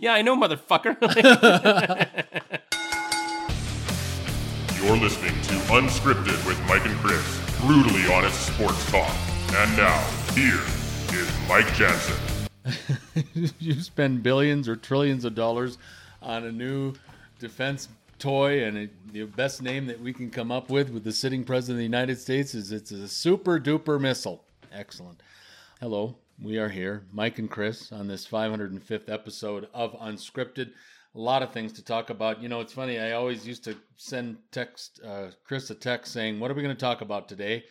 Yeah, I know, motherfucker. You're listening to Unscripted with Mike and Chris, brutally honest sports talk. And now, here is Mike Jansen. you spend billions or trillions of dollars on a new defense toy, and it, the best name that we can come up with with the sitting president of the United States is it's a super duper missile. Excellent. Hello, we are here, Mike and Chris, on this 505th episode of Unscripted. A lot of things to talk about. You know, it's funny. I always used to send text uh, Chris a text saying, "What are we going to talk about today?"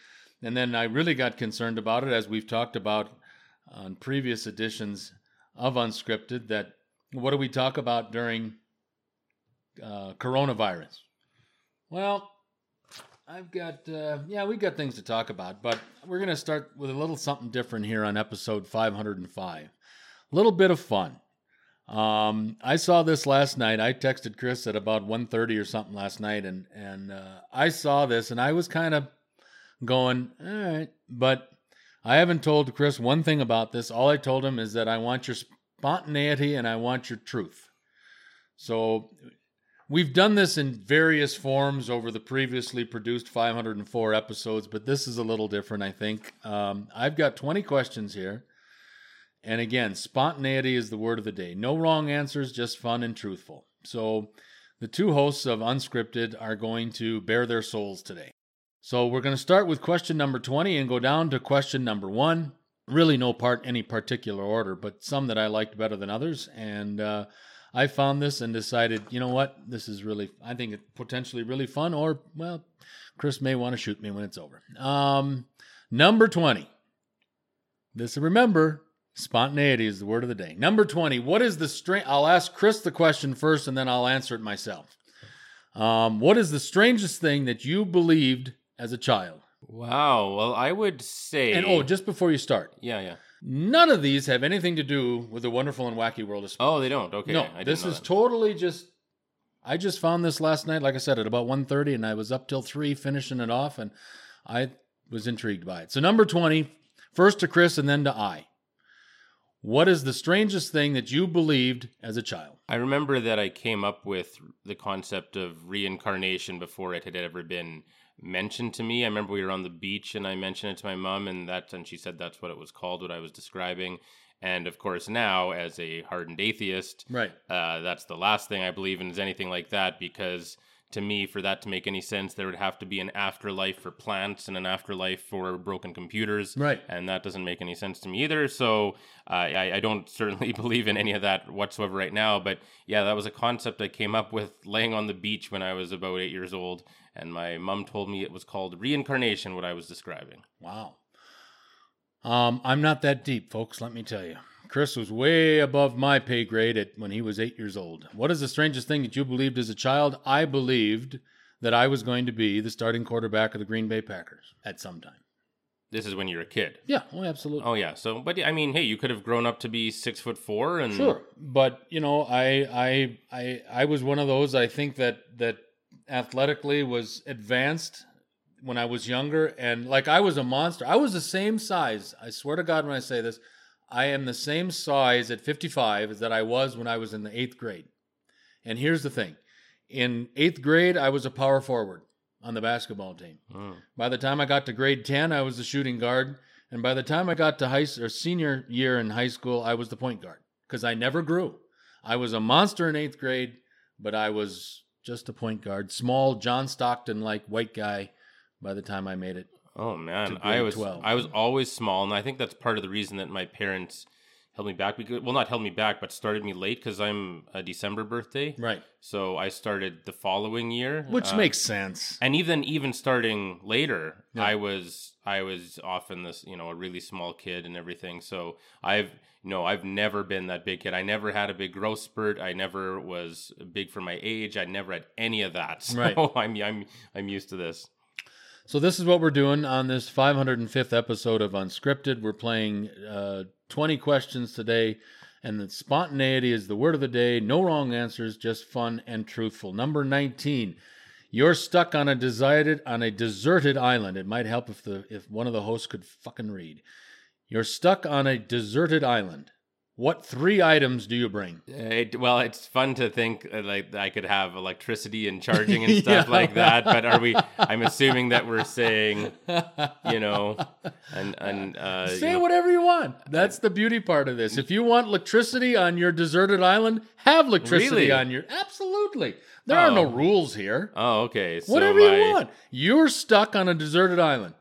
And then I really got concerned about it, as we've talked about on previous editions of Unscripted. That what do we talk about during uh, coronavirus? Well, I've got uh, yeah, we've got things to talk about, but we're going to start with a little something different here on episode 505. A little bit of fun. Um, I saw this last night. I texted Chris at about 1.30 or something last night, and and uh, I saw this, and I was kind of going, all right, but I haven't told Chris one thing about this. All I told him is that I want your spontaneity and I want your truth. So we've done this in various forms over the previously produced 504 episodes, but this is a little different, I think. Um, I've got 20 questions here. And again, spontaneity is the word of the day. No wrong answers, just fun and truthful. So the two hosts of Unscripted are going to bare their souls today. So we're going to start with question number 20 and go down to question number one. Really, no part any particular order, but some that I liked better than others. And uh, I found this and decided, you know what, this is really, I think it potentially really fun. Or well, Chris may want to shoot me when it's over. Um, number 20. This remember, Spontaneity is the word of the day. Number 20. What is the strange? I'll ask Chris the question first and then I'll answer it myself. Um, what is the strangest thing that you believed as a child? wow. Well, I would say. And oh, just before you start, yeah, yeah. None of these have anything to do with the wonderful and wacky world of sports. Oh, they don't. Okay. no, I this is that. totally just. I just found this last night, like I said, at about 1.30, and I was up till 3 finishing it off, and I was intrigued by it. So, number 20, first to Chris and then to I. What is the strangest thing that you believed as a child? I remember that I came up with the concept of reincarnation before it had ever been mentioned to me. I remember we were on the beach and I mentioned it to my mom, and that and she said that's what it was called, what I was describing. And of course, now as a hardened atheist, Right. uh, that's the last thing I believe in is anything like that because to me, for that to make any sense, there would have to be an afterlife for plants and an afterlife for broken computers. Right. And that doesn't make any sense to me either. So uh, I, I don't certainly believe in any of that whatsoever right now. But yeah, that was a concept I came up with laying on the beach when I was about eight years old. And my mom told me it was called reincarnation, what I was describing. Wow. Um, I'm not that deep, folks, let me tell you. Chris was way above my pay grade at when he was eight years old. What is the strangest thing that you believed as a child? I believed that I was going to be the starting quarterback of the Green Bay Packers at some time. This is when you're a kid. Yeah, oh, absolutely. Oh yeah. So, but I mean, hey, you could have grown up to be six foot four, and Sure, but you know, I I I I was one of those. I think that that athletically was advanced when I was younger, and like I was a monster. I was the same size. I swear to God, when I say this, I am the same size at 55 as that I was when I was in the eighth grade. And here's the thing: in eighth grade, I was a power forward on the basketball team. Mm. By the time I got to grade 10, I was the shooting guard. And by the time I got to high or senior year in high school, I was the point guard because I never grew. I was a monster in eighth grade, but I was just a point guard, small John Stockton like white guy by the time I made it. Oh man, I was 12. I was always small, and I think that's part of the reason that my parents held me back. Because well, not held me back, but started me late because I'm a December birthday. Right. So I started the following year, Which uh, makes sense. and even even starting later, Yeah. I was I was often this you know a really small kid and everything. So I've no I've never been that big kid. I never had a big growth spurt. I never was big for my age. I never had any of that. So Right. I'm I'm I'm used to this. So this is what we're doing on this 505th episode of Unscripted. We're playing uh, 20 questions today, and the spontaneity is the word of the day. No wrong answers, just fun and truthful. Number 19. You're stuck on a deserted on a deserted island. It might help if the if one of the hosts could fucking read. You're stuck on a deserted island. What three items do you bring? It, well, it's fun to think uh, like I could have electricity and charging and stuff Yeah. like that. But are we? I'm assuming that we're saying, you know, and and uh, you Say know, whatever you want. That's the beauty part of this. If you want electricity on your deserted island, have electricity Really? on your. Absolutely. There are no Oh. rules here. Oh, okay. So Whatever my, you want. You're stuck on a deserted island.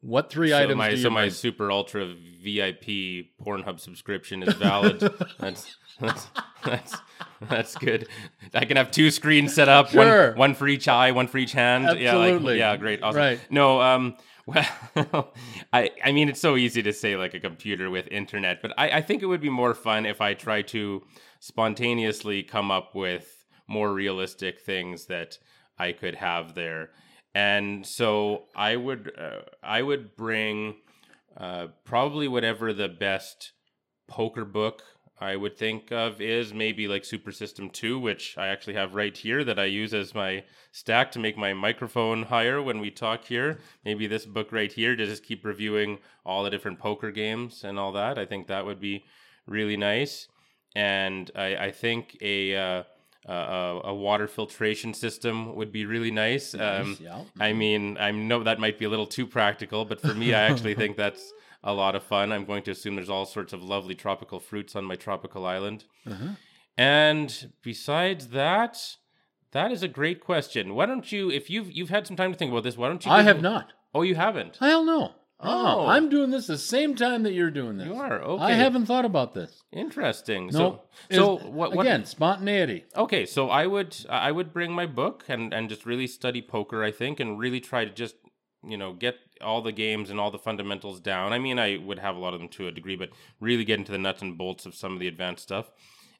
What three So items my do you so my super ultra VIP Pornhub subscription is valid. that's, that's that's that's good. I can have two screens set up, Sure. one one for each eye, one for each hand. Yeah, Absolutely. like, yeah, great, awesome. Right. No, um, well, I I mean it's so easy to say like a computer with internet, but I I think it would be more fun if I try to spontaneously come up with more realistic things that I could have there. And so I would uh, I would bring uh, probably whatever the best poker book I would think of is maybe like Super System 2, which I actually have right here that I use as my stack to make my microphone higher when we talk here. Maybe this book right here to just keep reviewing all the different poker games and all that. I think that would be really nice. And I, I think a, uh, a a water filtration system would be really nice. Um, yeah. I mean, I know that might be a little too practical, but for me, I actually think that's a lot of fun. I'm going to assume there's all sorts of lovely tropical fruits on my tropical island. Uh-huh. And besides that, that is a great question. Why don't you, if you've you've had some time to think about this, why don't you? I have me- not. Oh, you haven't. Hell no. Oh. Oh, I'm doing this the same time that you're doing this. You are okay. I haven't thought about this. Interesting. No. So, so what, what? again, spontaneity. Okay, so I would I would bring my book and and just really study poker, I think, and really try to just you know get all the games and all the fundamentals down. I mean, I would have a lot of them to a degree, but really get into the nuts and bolts of some of the advanced stuff.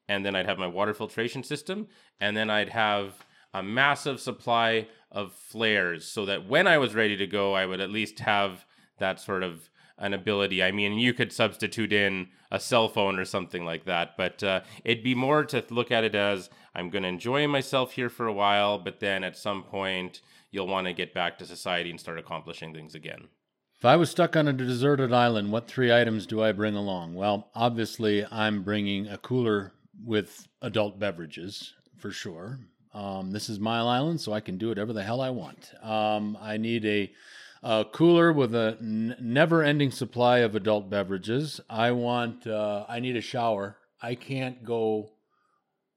And then I'd have my water filtration system, and then I'd have a massive supply of flares, so that when I was ready to go, I would at least have that sort of an ability. I mean, you could substitute in a cell phone or something like that, but uh, it'd be more to look at it as I'm going to enjoy myself here for a while, but then at some point you'll want to get back to society and start accomplishing things again. If I was stuck on a deserted island, what three items do I bring along? Well, obviously, I'm bringing a cooler with adult beverages for sure. Um, this is Mile Island, so I can do whatever the hell I want. Um, I need a, a cooler with a n- never-ending supply of adult beverages. I want. Uh, I need a shower. I can't go.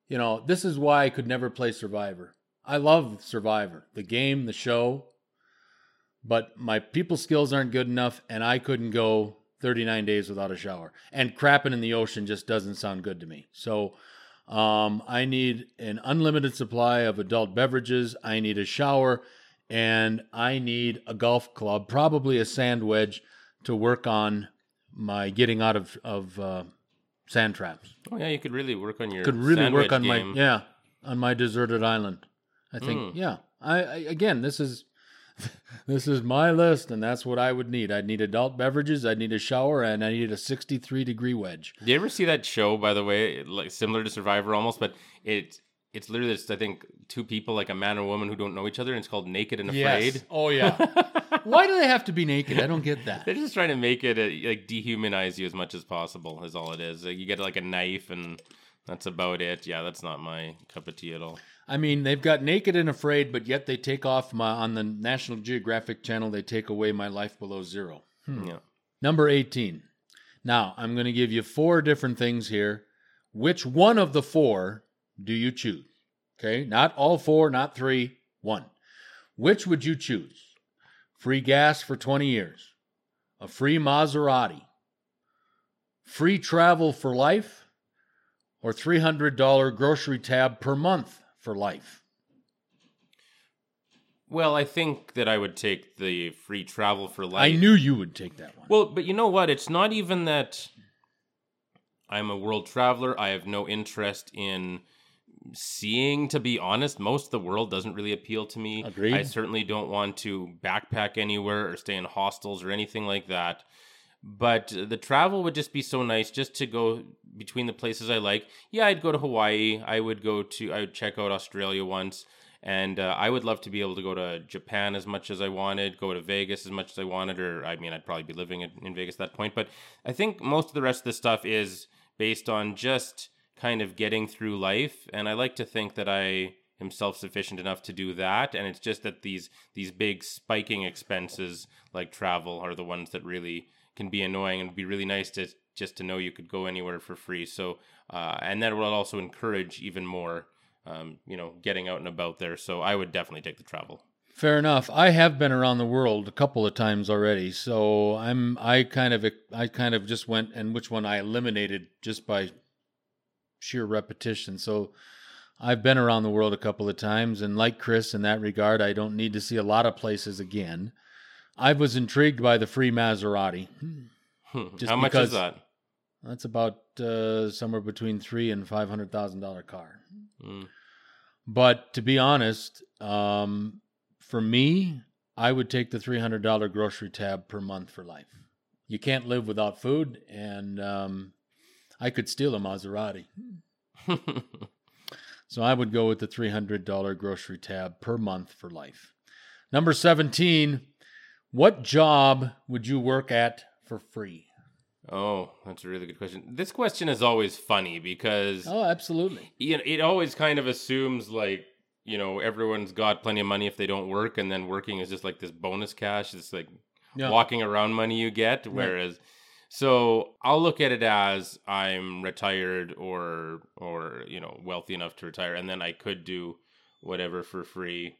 You know, this is why I could never play Survivor. I love Survivor, the game, the show, but my people skills aren't good enough and I couldn't go 39 days without a shower. And crapping in the ocean just doesn't sound good to me. So um, I need an unlimited supply of adult beverages. I need a shower and I need a golf club, probably a sand wedge to work on my getting out of, of uh, sand traps. Oh yeah, you could really work on your Could really work on game. my, yeah, on my deserted island. I think, Hmm. yeah. I, I again, this is this is my list, and that's what I would need. I'd need adult beverages, I'd need a shower, and I need a 63 degree wedge. Do you ever see that show? By the way, like similar to Survivor almost, but it's it's literally just I think two people, like a man and a woman, who don't know each other, and it's called Naked and Afraid. Oh yeah. Why do they have to be naked? I don't get that. They're just trying to make it a, like dehumanize you as much as possible. Is all it is. Like, you get like a knife, and that's about it. Yeah, that's not my cup of tea at all. I mean, they've got naked and afraid, but yet they take off my on the National Geographic Channel. They take away my life below zero. Hmm. Yeah. Number 18. Now, I'm going to give you four different things here. Which one of the four do you choose? Okay, not all four, not three, one. Which would you choose? Free gas for 20 years, a free Maserati, free travel for life, or $300 grocery tab per month for life? Well, I think that I would take the free travel for life. I knew you would take that one. Well, but you know what? It's not even that I'm a world traveler. I have no interest in seeing, to be honest. Most of the world doesn't really appeal to me. Agreed. I certainly don't want to backpack anywhere or stay in hostels or anything like that. But the travel would just be so nice just to go between the places I like. Yeah, I'd go to Hawaii. I would go to, I would check out Australia once. And uh, I would love to be able to go to Japan as much as I wanted, go to Vegas as much as I wanted, or I mean, I'd probably be living in, in Vegas at that point. But I think most of the rest of the stuff is based on just kind of getting through life. And I like to think that I am self-sufficient enough to do that. And it's just that these these big spiking expenses like travel are the ones that really can be annoying and be really nice to just to know you could go anywhere for free. So uh, and that will also encourage even more, um, you know, getting out and about there. So I would definitely take the travel. Fair enough. I have been around the world a couple of times already, so I'm I kind of I kind of just went and which one I eliminated just by sheer repetition. So I've been around the world a couple of times, and like Chris in that regard, I don't need to see a lot of places again. I was intrigued by the free Maserati. How much is that? That's about uh, somewhere between three and five hundred thousand dollar car. Mm. But to be honest, um, for me, I would take the three hundred dollar grocery tab per month for life. You can't live without food, and um, I could steal a Maserati. so I would go with the three hundred dollar grocery tab per month for life. Number seventeen. What job would you work at for free? Oh, that's a really good question. This question is always funny because oh, absolutely. You know, it always kind of assumes like you know everyone's got plenty of money if they don't work, and then working is just like this bonus cash. It's like yeah. walking around money you get. Whereas, right. So I'll look at it as I'm retired or or you know wealthy enough to retire, and then I could do whatever for free.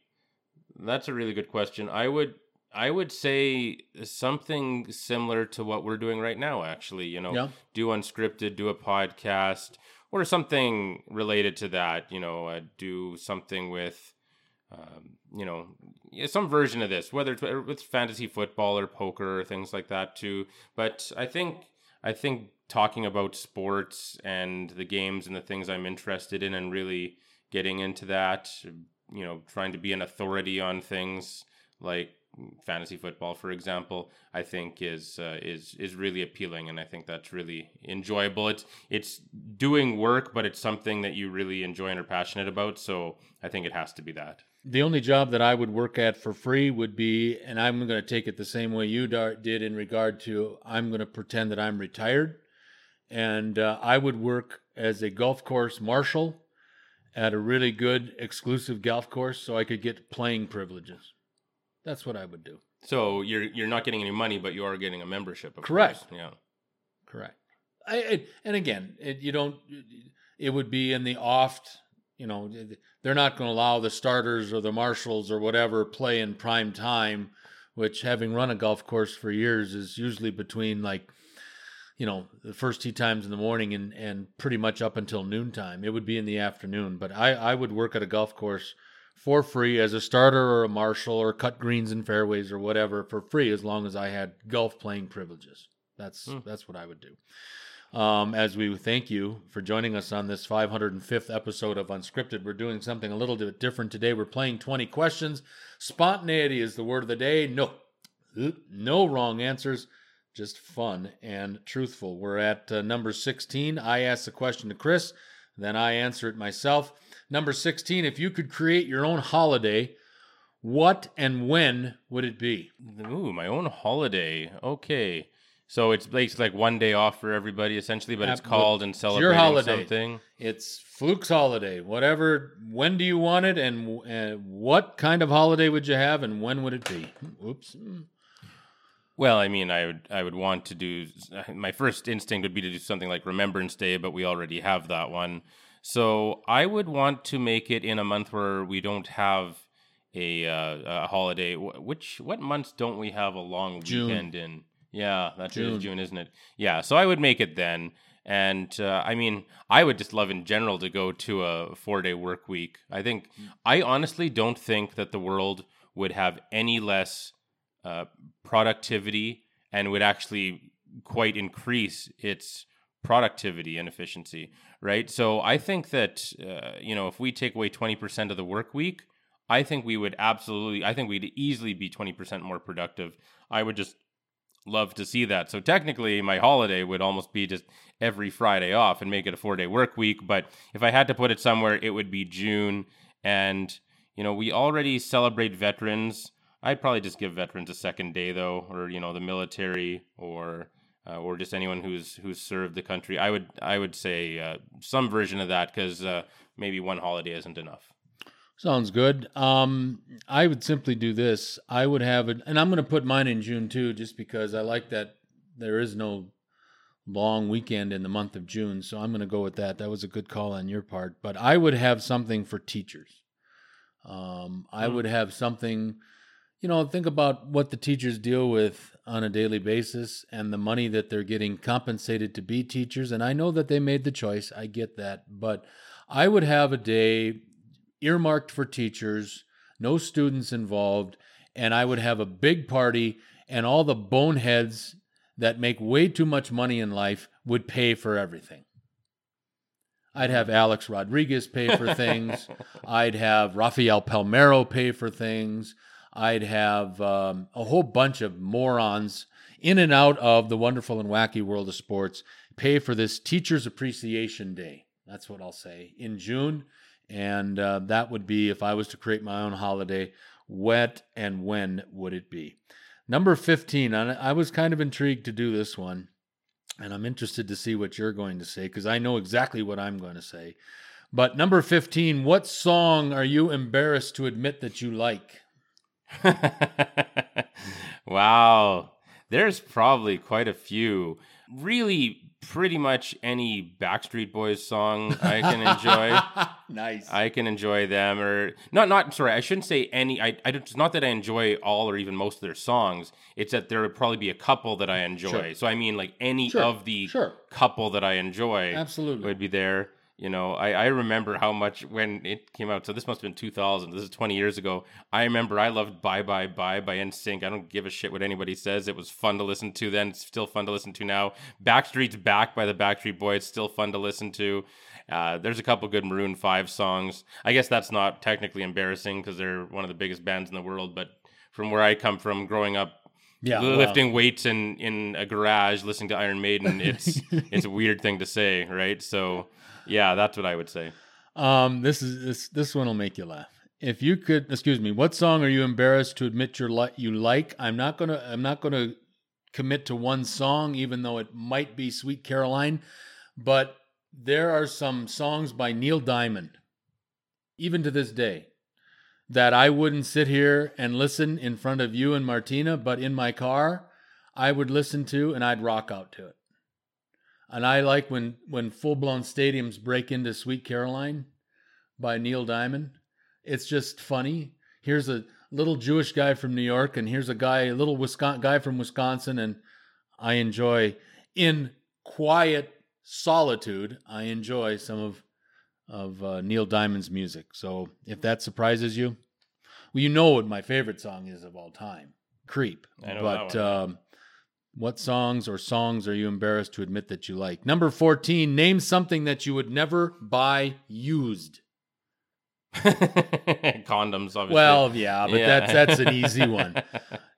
That's a really good question. I would I would say something similar to what we're doing right now, actually. You know, yeah. do unscripted, do a podcast, or something related to that. You know, uh, do something with, um, you know, some version of this, whether it's, it's fantasy football or poker or things like that too. But I think I think talking about sports and the games and the things I'm interested in, and really getting into that, you know, trying to be an authority on things like fantasy football, for example, I think is uh, is is really appealing, and I think that's really enjoyable. It's it's doing work, but it's something that you really enjoy and are passionate about. So I think it has to be that. The only job that I would work at for free would be, and I'm going to take it the same way you did in regard to, I'm going to pretend that I'm retired, and uh, I would work as a golf course marshal at a really good exclusive golf course, so I could get playing privileges. That's what I would do. So you're you're not getting any money, but you are getting a membership. Correct. Course. Yeah. Correct. I, I, and again, it, you don't. It would be in the oft. You know, they're not going to allow the starters or the marshals or whatever play in prime time. Which, having run a golf course for years, is usually between like, you know, the first tee times in the morning and and pretty much up until noontime. It would be in the afternoon. But I I would work at a golf course for free as a starter or a marshal or cut greens and fairways or whatever for free as long as I had golf playing privileges. That's mm. that's what I would do. Um, as we thank you for joining us on this 505th episode of Unscripted, we're doing something a little bit different today. We're playing 20 questions. Spontaneity is the word of the day. No, no wrong answers, just fun and truthful. We're at uh, number 16. I ask the question to Chris, then I answer it myself. Number 16, if you could create your own holiday, what and when would it be? Ooh, my own holiday. Okay. So it's basically like one day off for everybody essentially, but it's called and celebrating your holiday. something. It's Fluke's holiday. Whatever. When do you want it, and, and what kind of holiday would you have, and when would it be? Oops. Well, I mean, I would I would want to do. My first instinct would be to do something like Remembrance Day, but we already have that one. So I would want to make it in a month where we don't have a, uh, a holiday. Which what months don't we have a long June. weekend in? Yeah, that's June. June, isn't it? Yeah, so I would make it then. And uh, I mean, I would just love in general to go to a four day work week. I think, mm. I honestly don't think that the world would have any less uh, productivity and would actually quite increase its productivity and efficiency, right? So I think that uh, you know if we take away twenty percent of the work week, I think we would absolutely, I think we'd easily be twenty percent more productive. I would just love to see that. So technically, my holiday would almost be just every Friday off and make it a four day work week. But if I had to put it somewhere, it would be June. And you know, we already celebrate veterans. I'd probably just give veterans a second day though, or you know, the military or uh, or just anyone who's who's served the country. I would I would say uh, some version of that because uh, maybe one holiday isn't enough. Sounds good. Um, I would simply do this. I would have it, and I'm going to put mine in June too, just because I like that there is no long weekend in the month of June. So I'm going to go with that. That was a good call on your part. But I would have something for teachers. Um, I Hmm. would have something, you know, think about what the teachers deal with on a daily basis and the money that they're getting compensated to be teachers. And I know that they made the choice. I get that. But I would have a day earmarked for teachers, no students involved, and I would have a big party, and all the boneheads that make way too much money in life would pay for everything. I'd have Alex Rodriguez pay for things. I'd have Rafael Palmeiro pay for things. I'd have um, a whole bunch of morons in and out of the wonderful and wacky world of sports pay for this Teachers Appreciation Day. That's what I'll say in June. And uh, that would be, if I was to create my own holiday, what and when would it be? Number 15, and I was kind of intrigued to do this one, and I'm interested to see what you're going to say because I know exactly what I'm going to say. But number 15, what song are you embarrassed to admit that you like? wow. There's probably quite a few. Really, pretty much any Backstreet Boys song I can enjoy. nice. I can enjoy them, or not. Not sorry, I shouldn't say any. I, I. It's not that I enjoy all or even most of their songs. It's that there would probably be a couple that I enjoy. Sure. So I mean, like any Sure, of the sure. couple that I enjoy Absolutely. would be there. You know, I, I remember how much when it came out. So this must have been 2000. This is 20 years ago. I remember I loved Bye Bye Bye by NSYNC. I don't give a shit what anybody says. It was fun to listen to then. It's still fun to listen to now. Backstreet's Back by the Backstreet Boys. Still fun to listen to. Uh, there's a couple good Maroon 5 songs. I guess that's not technically embarrassing because they're one of the biggest bands in the world. But from where I come from, growing up yeah. well, lifting weights in in a garage listening to Iron Maiden it's it's a weird thing to say right so yeah that's what I would say Um, this is this this one will make you laugh. If you could, excuse me, what song are you embarrassed to admit you li- you like? I'm not gonna I'm not gonna commit to one song, even though it might be Sweet Caroline, but there are some songs by Neil Diamond, even to this day, that I wouldn't sit here and listen in front of you and Martina, but in my car, I would listen to and I'd rock out to it. And I like when when full blown stadiums break into Sweet Caroline by Neil Diamond. It's just funny. Here's a little Jewish guy from New York, and here's a guy, a little Wisconsin guy from Wisconsin, and I enjoy in quiet solitude. I enjoy some of of uh, Neil Diamond's music. So if that surprises you, well, you know what my favorite song is of all time, "Creep." But um, what songs or songs are you embarrassed to admit that you like? Number 14, name something that you would never buy used. condoms obviously Well, yeah, but Yeah. that's that's an easy one.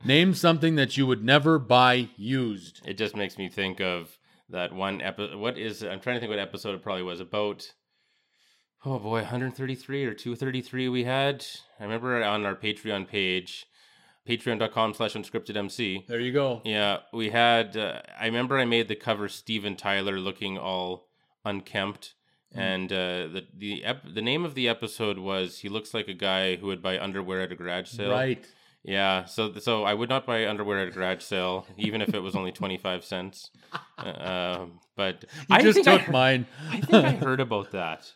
Name something that you would never buy used. it just makes me think of that one episode what is I'm trying to think what episode it probably was about oh boy 133 or 233 we had I remember on our Patreon page patreon.com slash unscripted MC There you go. Yeah, we had. Uh, I remember I made the cover Steven Tyler looking all unkempt, and uh, the the ep- the name of the episode was he looks like a guy who would buy underwear at a garage sale. Right. Yeah. So so I would not buy underwear at a garage sale, even if it was only twenty five cents. Uh, um, but You I just I took heard- mine. I think I heard about that.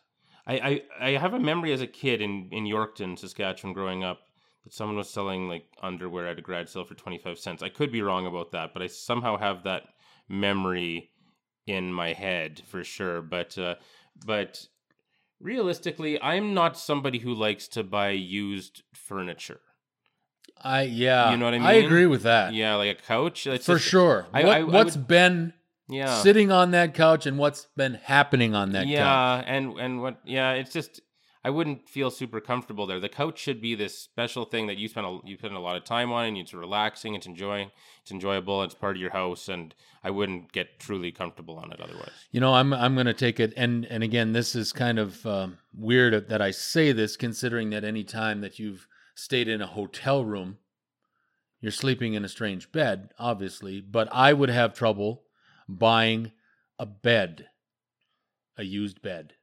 I, I, I have a memory as a kid in, in Yorkton, Saskatchewan, growing up, that someone was selling like underwear at a garage sale for 25 cents. I could be wrong about that, but I somehow have that memory in my head for sure. But, uh, but realistically, I'm not somebody who likes to buy used furniture. I yeah. You know what I mean. I agree with that. Yeah, like a couch. For just- sure. I- what, I- I what's would- been Yeah. sitting on that couch and what's been happening on that couch? yeah, and and what? Yeah, it's just I wouldn't feel super comfortable there. The couch should be this special thing that you spend a, you spend a lot of time on, and it's relaxing, it's enjoying, it's enjoyable, it's part of your house, and I wouldn't get truly comfortable on it otherwise. You know, I'm I'm going to take it, and and again, this is kind of um, weird that I say this, considering that any time that you've stayed in a hotel room, you're sleeping in a strange bed, obviously. But I would have trouble buying a bed, a used bed.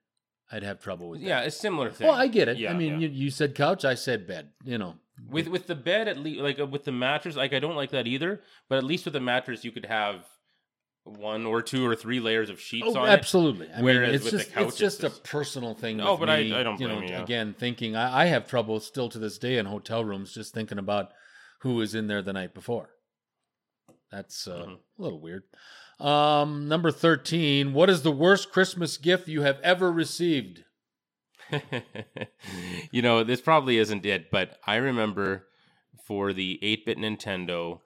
I'd have trouble with that. Yeah, a similar thing. Well, I get it. Yeah, I mean, yeah. you, you said couch, I said bed. You know, with with the bed at least like uh, with the mattress like i don't like that either but at least with the mattress you could have one or two or three layers of sheets Oh, on it absolutely. I Whereas mean, it's with the just couch, it's just it's a personal thing. No, but I- me, I don't you know, blame you, yeah. Again, thinking I, I have trouble still to this day in hotel rooms just thinking about who was in there the night before. That's uh, Mhm. a little weird. Um, number thirteen. What is the worst Christmas gift you have ever received? you know this probably isn't it but i remember for the 8-bit nintendo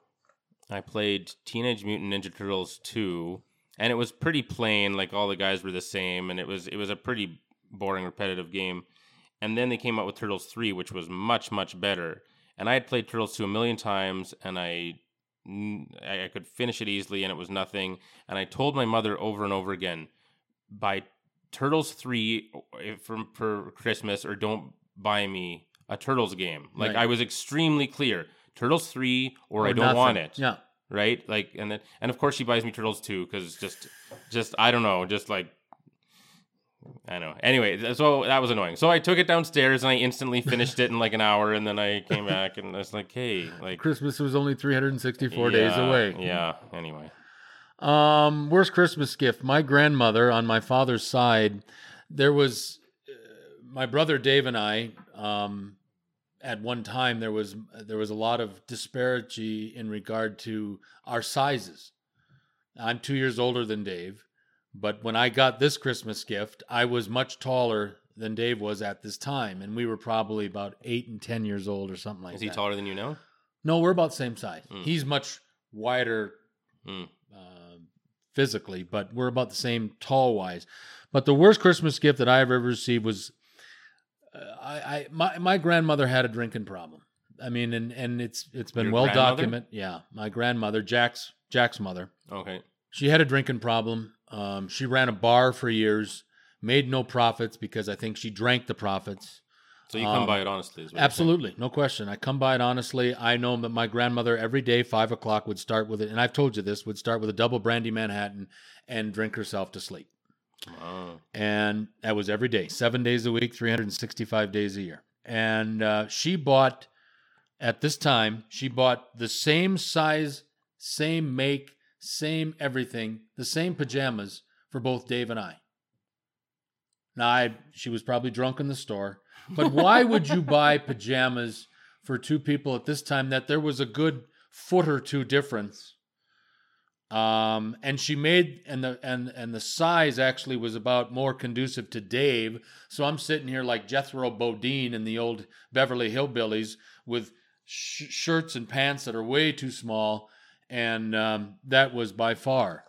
i played teenage mutant ninja turtles 2 and it was pretty plain like all the guys were the same and it was it was a pretty boring repetitive game and then they came out with turtles 3 which was much much better and i had played turtles 2 a million times and i I I could finish it easily and it was nothing. And I told my mother over and over again, buy Turtles 3 uh, for, for Christmas or don't buy me a Turtles game. Like Right. I was extremely clear. Turtles 3 or, I don't want it. Yeah. Right? Like and then and of course she buys me Turtles 2 cuz it's just just I don't know, just like I know. Anyway, so that was annoying. So I took it downstairs and I instantly finished it in like an hour and then I came back and I was like, "Hey, like Christmas was only 364 days away. Yeah. Anyway. Um, worst Christmas gift. My grandmother on my father's side, there was uh, my brother Dave and I. Um, at one time, there was there was a lot of disparity in regard to our sizes. I'm two years older than Dave, but when I got this Christmas gift, I was much taller than Dave was at this time, and we were probably about eight and ten years old or something like Is that. he taller than you now? No, we're about the same size. Mm. He's much wider Mm. uh, physically, but we're about the same tall wise. But the worst Christmas gift that I have ever received was uh, I, I my my grandmother had a drinking problem. I mean, and and it's it's been Your well documented. Yeah, my grandmother, Jack's Jack's mother. Okay. She had a drinking problem. Um, she ran a bar for years, made no profits because I think she drank the profits. So you come Um, by it honestly. Absolutely, no question. I come by it honestly. I know that my grandmother every day, five o'clock, would start with it, and I've told you this, would start with a double brandy Manhattan and drink herself to sleep. Wow. And that was every day, seven days a week, 365 days a year. And uh, she bought, at this time, she bought the same size, same make, same everything, the same pajamas for both Dave and I. Now, I, she was probably drunk in the store, but why would you buy pajamas for two people at this time that there was a good foot or two difference? Um, and she made and the and and the size actually was about more conducive to Dave. So I'm sitting here like Jethro Bodine in the old Beverly Hillbillies with sh- shirts and pants that are way too small, and um, that was by far.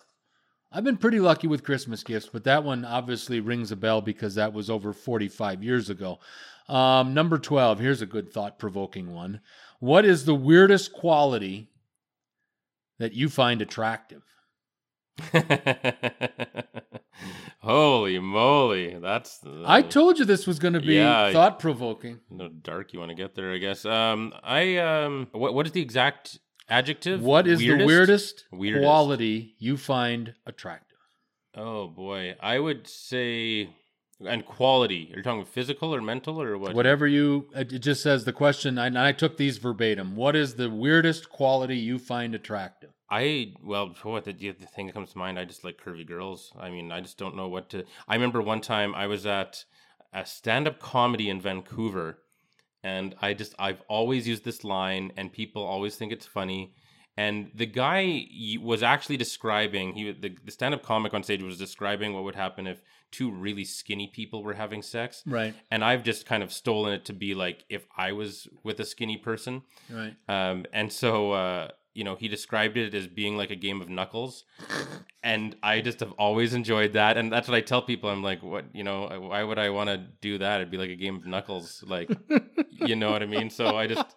I've been pretty lucky with Christmas gifts, but that one obviously rings a bell because that was over 45 years ago. Um, number 12, here's a good thought provoking one. What is the weirdest quality that you find attractive? Holy moly, that's the, I told you this was going to be Yeah. thought provoking. no dark you want to get there. I guess. Um, I um, what what is the exact adjective? What is the weirdest, Weirdest. quality you find attractive? Oh boy, I would say and quality. You're you talking physical or mental or what? Whatever you, it just says the question, and I took these verbatim. What is the weirdest quality you find attractive? I well, what the, the thing that comes to mind? I just like curvy girls. I mean, I just don't know what to. I remember one time I was at a stand-up comedy in Vancouver, and I just I've always used this line, and people always think it's funny. And the guy was actually describing he the, the stand-up comic on stage was describing what would happen if two really skinny people were having sex. Right, And I've just kind of stolen it to be like if I was with a skinny person. right. Um, and so, uh, you know, he described it as being like a game of knuckles. And I just have always enjoyed that. And that's what I tell people. I'm like, what, you know, why would I want to do that? It'd be like a game of knuckles. Like, you know what I mean? So I just,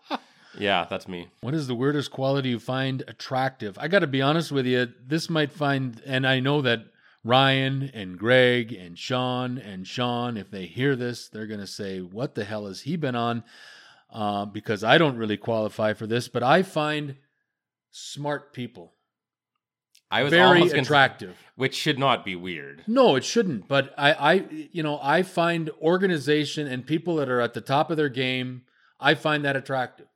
yeah, that's me. What is the weirdest quality you find attractive? I got to be honest with you. This might find, and I know that Ryan and Greg and Sean and Sean, if they hear this, they're going to say, What the hell has he been on? Uh, because I don't really qualify for this, but I find smart people. I was very gonna- attractive. which should not be weird. No, it shouldn't. But I, I, you know, I find organization and people that are at the top of their game, I find that attractive.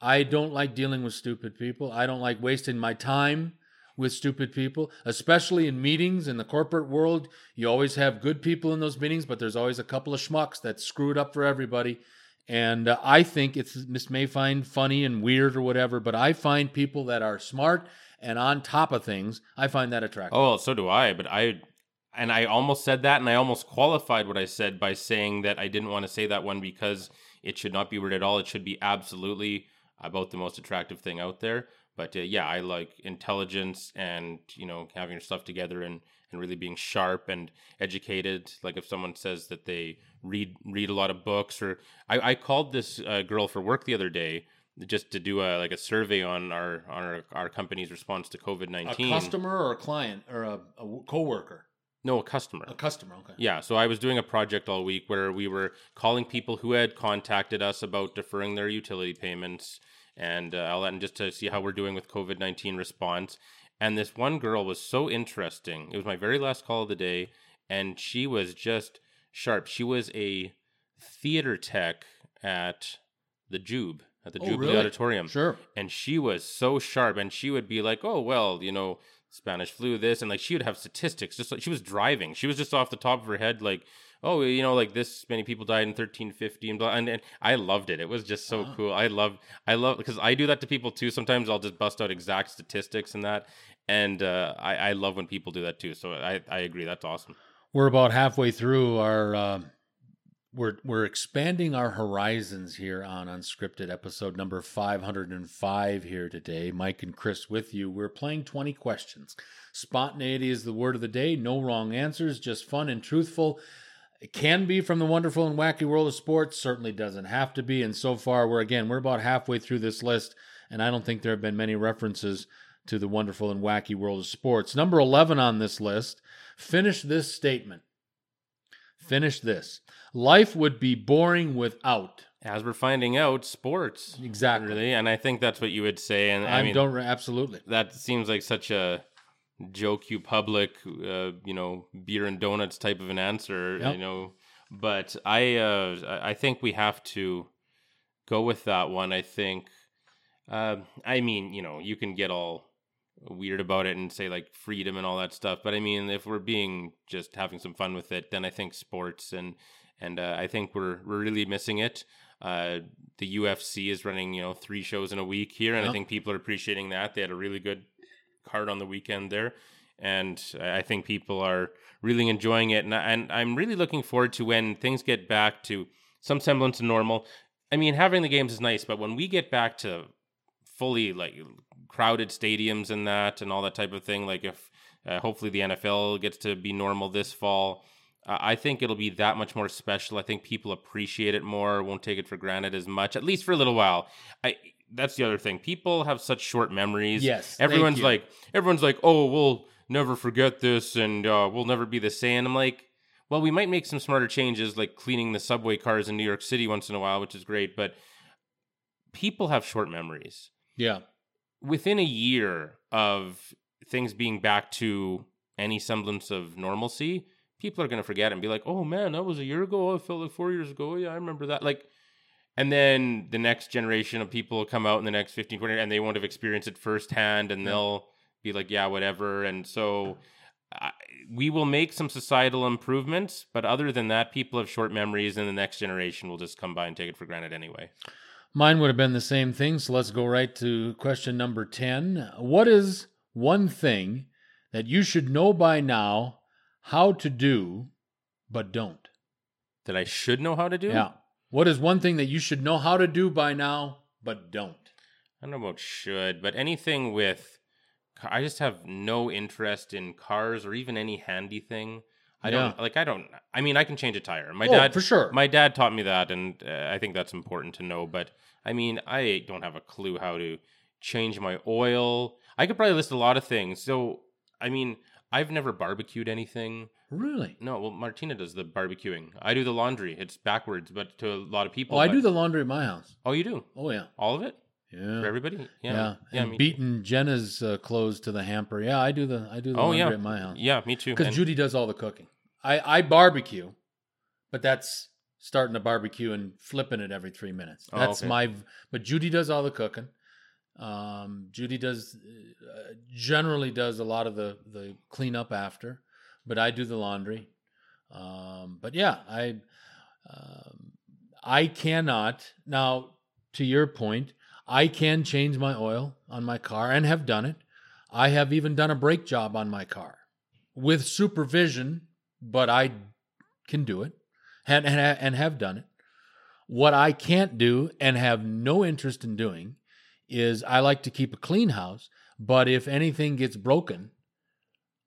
I don't like dealing with stupid people. I don't like wasting my time with stupid people, especially in meetings in the corporate world. You always have good people in those meetings, but there's always a couple of schmucks that screw it up for everybody. And uh, I think it's Miss may find funny and weird or whatever, but I find people that are smart and on top of things. I find that attractive. Oh, so do I. But I, and I almost said that, and I almost qualified what I said by saying that I didn't want to say that one because it should not be weird at all. It should be absolutely about the most attractive thing out there. But uh, yeah, I like intelligence and you know having your stuff together and and really being sharp and educated. Like if someone says that they read read a lot of books, or I, I called this uh, girl for work the other day just to do a like a survey on our on our, our company's response to covid-19 a nineteen. customer or a client or a, a coworker? No, a customer. A customer. Okay. Yeah, so I was doing a project all week where we were calling people who had contacted us about deferring their utility payments and uh, all that, and just to see how we're doing with COVID nineteen response. And this one girl was so interesting. It was my very last call of the day, and she was just sharp. She was a theater tech at the Jube at the Oh, Jubilee really? Auditorium Sure. and she was so sharp and she would be like oh well you know spanish flu this and like she would have statistics just like she was driving she was just off the top of her head like oh you know like this many people died in 1350 and blah and, and i loved it it was just so Wow. cool i love i love because i do that to people too sometimes i'll just bust out exact statistics and that and uh, I, I love when people do that too so i, I agree that's awesome We're about halfway through our. Uh, we're we're expanding our horizons here on unscripted episode number 505 here today. Mike and Chris with you. We're playing 20 questions. Spontaneity is the word of the day. No wrong answers, just fun and truthful. It can be from the wonderful and wacky world of sports. Certainly doesn't have to be. And so far, we're again we're about halfway through this list, and I don't think there have been many references to the wonderful and wacky world of sports. Number 11 on this list. Finish this statement. Finish this. Life would be boring without. as we're finding out sports Exactly. really and i think that's what you would say and i, I mean don't absolutely. that seems like such a joke you public, uh, you know, beer and donuts type of an answer, Yep. you know. But I, uh, I think we have to go with that one. I think. Uh, I mean, you know, you can get all weird about it and say like freedom and all that stuff, but I mean, if we're being just having some fun with it, then I think sports and and uh, I think we're we're really missing it. Uh, the UFC is running, you know, three shows in a week here, and I think people are appreciating that. They had a really good card on the weekend there, and I I think people are really enjoying it. And, I, and I'm really looking forward to when things get back to some semblance of normal. I mean, having the games is nice, but when we get back to fully like crowded stadiums and that and all that type of thing, like if uh, hopefully the NFL gets to be normal this fall. Uh, I think it'll be that much more special. I think people appreciate it more, won't take it for granted as much, at least for a little while. I that's the other thing. People have such short memories. Yes, everyone's like everyone's like, oh, we'll never forget this, and uh, we'll never be the same. I'm like, well, we might make some smarter changes, like cleaning the subway cars in New York City once in a while, which is great, but people have short memories Yeah. Within a year of things being back to any semblance of normalcy, people are going to forget and be like, "Oh man, that was a year ago. Oh, it felt like four years ago. Yeah, I remember that." Like, and then the next generation of people will come out in the next 15, 20, and they won't have experienced it firsthand, and Yeah. they'll be like, "Yeah, whatever." And so. I, we will make some societal improvements, but other than that, people have short memories, and the next generation will just come by and take it for granted anyway. Mine would have been the same thing. So let's go right to question number 10. What is one thing that you should know by now how to do, but don't? That I should know how to do. Yeah. What is one thing that you should know how to do by now, but don't? I don't know about should, but anything with, I just have no interest in cars or even any handy thing. I don't Yeah. like. I don't. I mean, I can change a tire. My Oh, dad, for sure. My dad taught me that, and uh, I think that's important to know. But I mean, I don't have a clue how to change my oil. I could probably list a lot of things. So, I mean, I've never barbecued anything. Really? No, well, Martina does the barbecuing. I do the laundry. It's backwards, but to a lot of people. Oh, I but- do the laundry at my house. Oh, you do Oh, yeah. all of it? Yeah. for everybody. Yeah, Yeah, yeah, and me- beating Jenna's uh, clothes to the hamper. Yeah, I do the I do the Oh laundry yeah, at my house yeah, me too. because Judy does all the cooking. I I barbecue, but that's starting a barbecue and flipping it every three minutes. Oh, That's okay. my. But Judy does all the cooking. Um, Judy does uh, generally does a lot of the the cleanup after, but I do the laundry. Um, but yeah, I um, I cannot now. To your point, I can change my oil on my car and have done it. I have even done a brake job on my car with supervision, but I can do it and, and, and have done it. What I can't do and have no interest in doing is I like to keep a clean house, but if anything gets broken,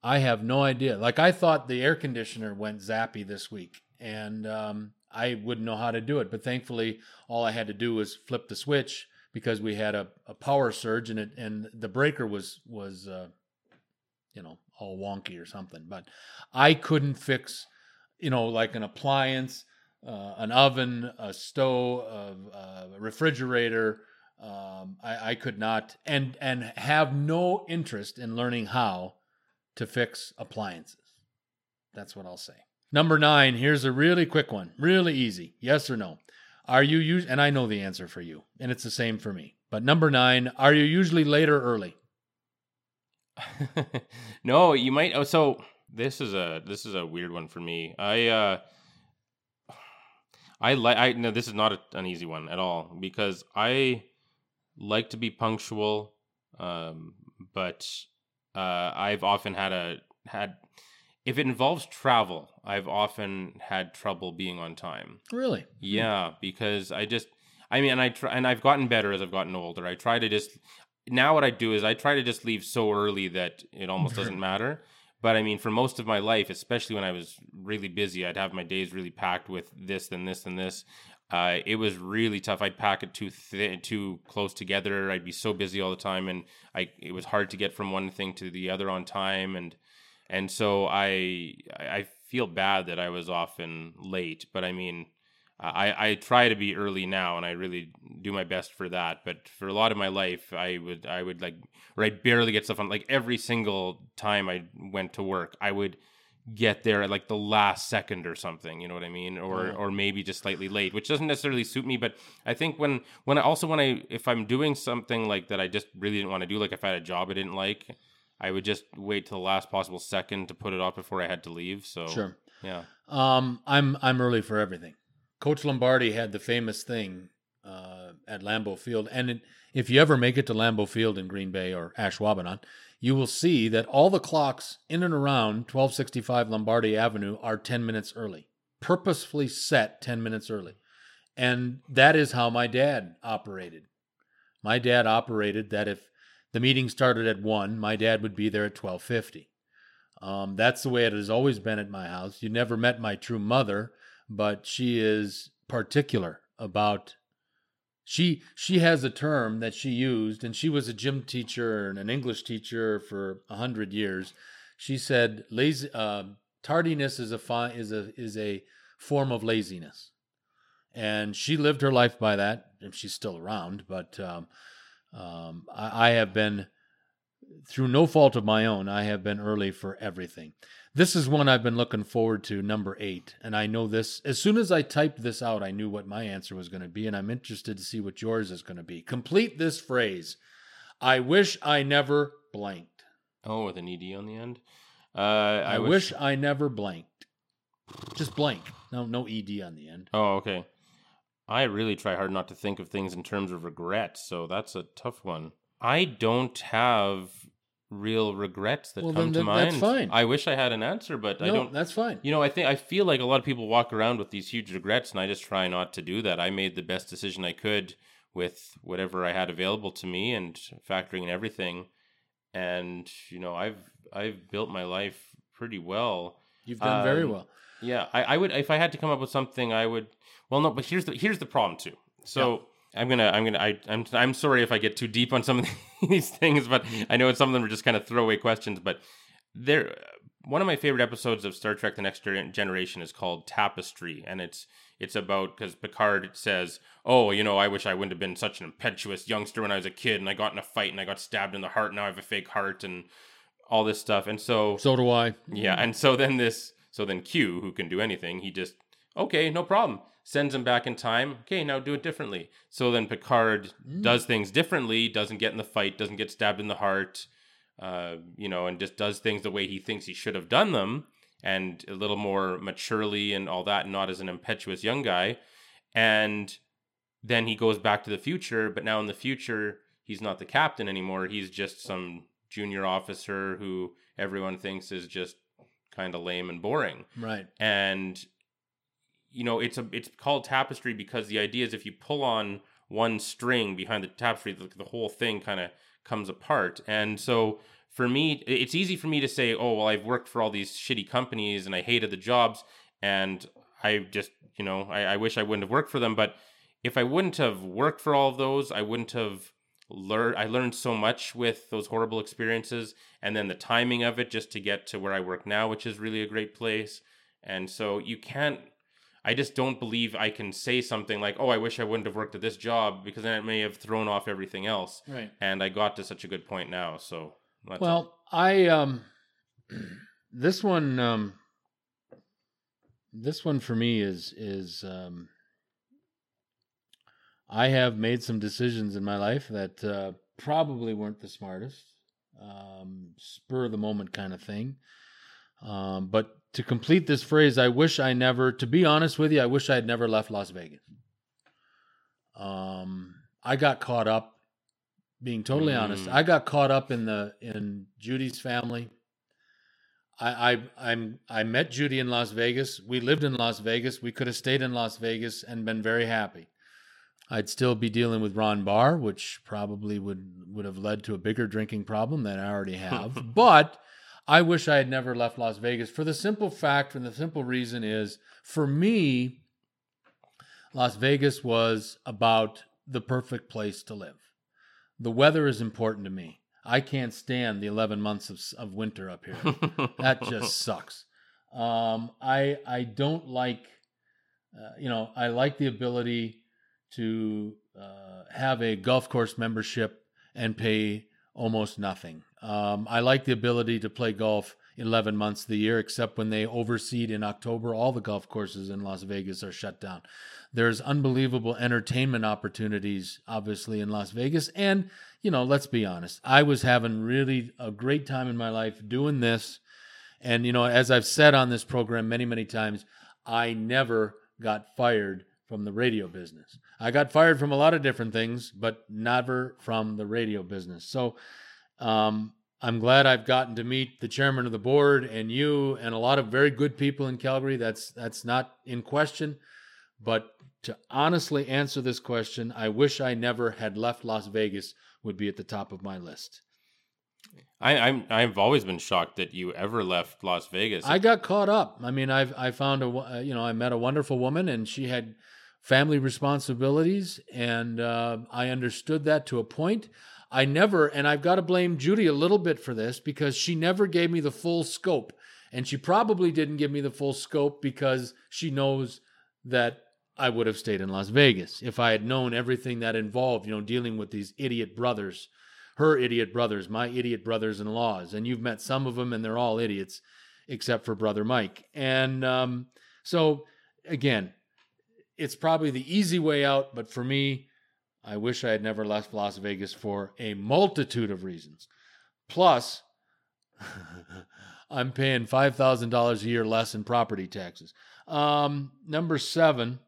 I have no idea. Like I thought the air conditioner went zappy this week, and um, I wouldn't know how to do it. But thankfully, all I had to do was flip the switch because we had a, a power surge, and it and the breaker was was uh, you know all wonky or something. But I couldn't fix, you know, like an appliance, uh, an oven, a stove, a, a refrigerator. Um, I, I could not, and and have no interest in learning how to fix appliances. That's what I'll say. Number nine, here's a really quick one, really easy. Yes or no? Are you and I know the answer for you, and it's the same for me. But number nine, are you usually late or early? no, you might. Oh, so this is a this is a weird one for me. I uh, I like. I no, this is not a, an easy one at all because I like to be punctual, um, but uh, I've often had a had if it involves travel, I've often had trouble being on time. Really? Yeah, because I just, I mean, and I try, and I've gotten better as I've gotten older. I try to just now what I do is I try to just leave so early that it almost doesn't matter. But I mean, for most of my life, especially when I was really busy, I'd have my days really packed with this and this and this. Uh, it was really tough. I'd pack it too thi- too close together. I'd be so busy all the time, and I it was hard to get from one thing to the other on time. And and so I I feel bad that I was often late. But I mean, I I try to be early now, and I really do my best for that. But for a lot of my life, I would I would like or I'd barely get stuff on. Like every single time I went to work, I would get there at like the last second or something you know what i mean or Wow. or maybe just slightly late which doesn't necessarily suit me but i think when when i also when i if i'm doing something like that i just really didn't want to do like if i had a job i didn't like i would just wait till the last possible second to put it off before i had to leave so Sure. yeah Um, I'm I'm early for everything. Coach Lombardi had the famous thing uh, at Lambeau Field, and it, if you ever make it to Lambeau Field in Green Bay or Ashwaubenon, you will see that all the clocks in and around 1265 Lombardi Avenue are 10 minutes early, purposefully set 10 minutes early, and that is how my dad operated. My dad operated that if the meeting started at one, my dad would be there at 1250. Um, that's the way it has always been at my house. You never met my true mother, but she is particular about. She she has a term that she used, and she was a gym teacher and an English teacher for a hundred years. She said, "Lazy uh, tardiness is a fi- is a is a form of laziness," and she lived her life by that. And she's still around, but um, um, I, I have been through no fault of my own, I have been early for everything. This is one I've been looking forward to, number eight. And I know this, as soon as I typed this out, I knew what my answer was going to be. And I'm interested to see what yours is going to be. Complete this phrase I wish I never blanked. oh with an ed on the end uh I, wish, I never blanked. Just blank. No, no ED on the end. oh okay i really try hard not to think of things in terms of regret so that's a tough one i don't have real regrets that Well, come then to that- that's mind fine. i wish i had an answer but i don't that's fine. You know, I think I feel like a lot of people walk around with these huge regrets, and I just try not to do that. I made the best decision I could with whatever I had available to me, and factoring in everything. And you know, I've I've built my life pretty well. You've done very Um, well. Yeah, I, I would if I had to come up with something, I would. Well, no, but here's the here's the problem too. So I'm gonna I'm gonna I, I'm I'm sorry if I get too deep on some of these things, but I know some of them are just kind of throwaway questions. But there, one of my favorite episodes of Star Trek: The Next Generation is called Tapestry, and it's it's about because Picard says, "Oh, you know, I wish I wouldn't have been such an impetuous youngster when I was a kid, and I got in a fight and I got stabbed in the heart. Now I have a fake heart and all this stuff." And so, So do I. yeah, and so then this, so then Q, who can do anything, he just, okay, no problem, sends him back in time. Okay, now do it differently. So then Picard does things differently, doesn't get in the fight, doesn't get stabbed in the heart, uh, you know, and just does things the way he thinks he should have done them, and a little more maturely and all that, not as an impetuous young guy. And then he goes back to the future, but now in the future, he's not the captain anymore. He's just some junior officer who everyone thinks is just kind of lame and boring. Right. And you know, it's a it's called tapestry because the idea is if you pull on one string behind the tapestry, the, the whole thing kind of comes apart. And so for me, it's easy for me to say, "Oh, well, I've worked for all these shitty companies and I hated the jobs, and I just, you know, I, I wish I wouldn't have worked for them." But if I wouldn't have worked for all of those, I wouldn't have learned. I learned so much with those horrible experiences, and then the timing of it just to get to where I work now, which is really a great place. And so you can't. I just don't believe I can say something like, "Oh, I wish I wouldn't have worked at this job," because then it may have thrown off everything else. Right. And I got to such a good point now, so. Well, I um this one um this one for me is is um I have made some decisions in my life that uh, probably weren't the smartest, um, spur of the moment kind of thing. Um, but to complete this phrase, I wish I never. To be honest with you, I wish I had never left Las Vegas. Um, I got caught up. Being totally honest, Mm. I got caught up in the in Judy's family. I, I I'm I met Judy in Las Vegas. We lived in Las Vegas. We could have stayed in Las Vegas and been very happy. I'd still be dealing with Ron Barr, which probably would would have led to a bigger drinking problem than I already have. but I wish I had never left Las Vegas for the simple fact and the simple reason is for me, Las Vegas was about the perfect place to live. The weather is important to me. I can't stand the 11 months of, of winter up here. that just sucks. Um, I I don't like, uh, you know, I like the ability to uh, have a golf course membership and pay almost nothing. Um, I like the ability to play golf 11 months of the year, except when they overseed in October. All the golf courses in Las Vegas are shut down. There's unbelievable entertainment opportunities, obviously, in Las Vegas. And, you know, let's be honest, I was having really a great time in my life doing this. And, you know, as I've said on this program many, many times, I never got fired from the radio business. I got fired from a lot of different things, but never from the radio business. So um, I'm glad I've gotten to meet the chairman of the board and you and a lot of very good people in Calgary. That's that's not in question. But to honestly answer this question, I wish I never had left Las Vegas would be at the top of my list. I, I'm I've always been shocked that you ever left Las Vegas. I got caught up. I mean, I've I found a uh, you know I met a wonderful woman and she had family responsibilities and uh, I understood that to a point. I never and I've got to blame Judy a little bit for this because she never gave me the full scope and she probably didn't give me the full scope because she knows that I would have stayed in Las Vegas if I had known everything that involved, you know, dealing with these idiot brothers, her idiot brothers, my idiot brothers in laws. And you've met some of them, and they're all idiots, except for brother Mike. And um, so, again, it's probably the easy way out, but for me, I wish I had never left Las Vegas for a multitude of reasons. Plus, I'm paying $5,000 a year less in property taxes. Um, number seven,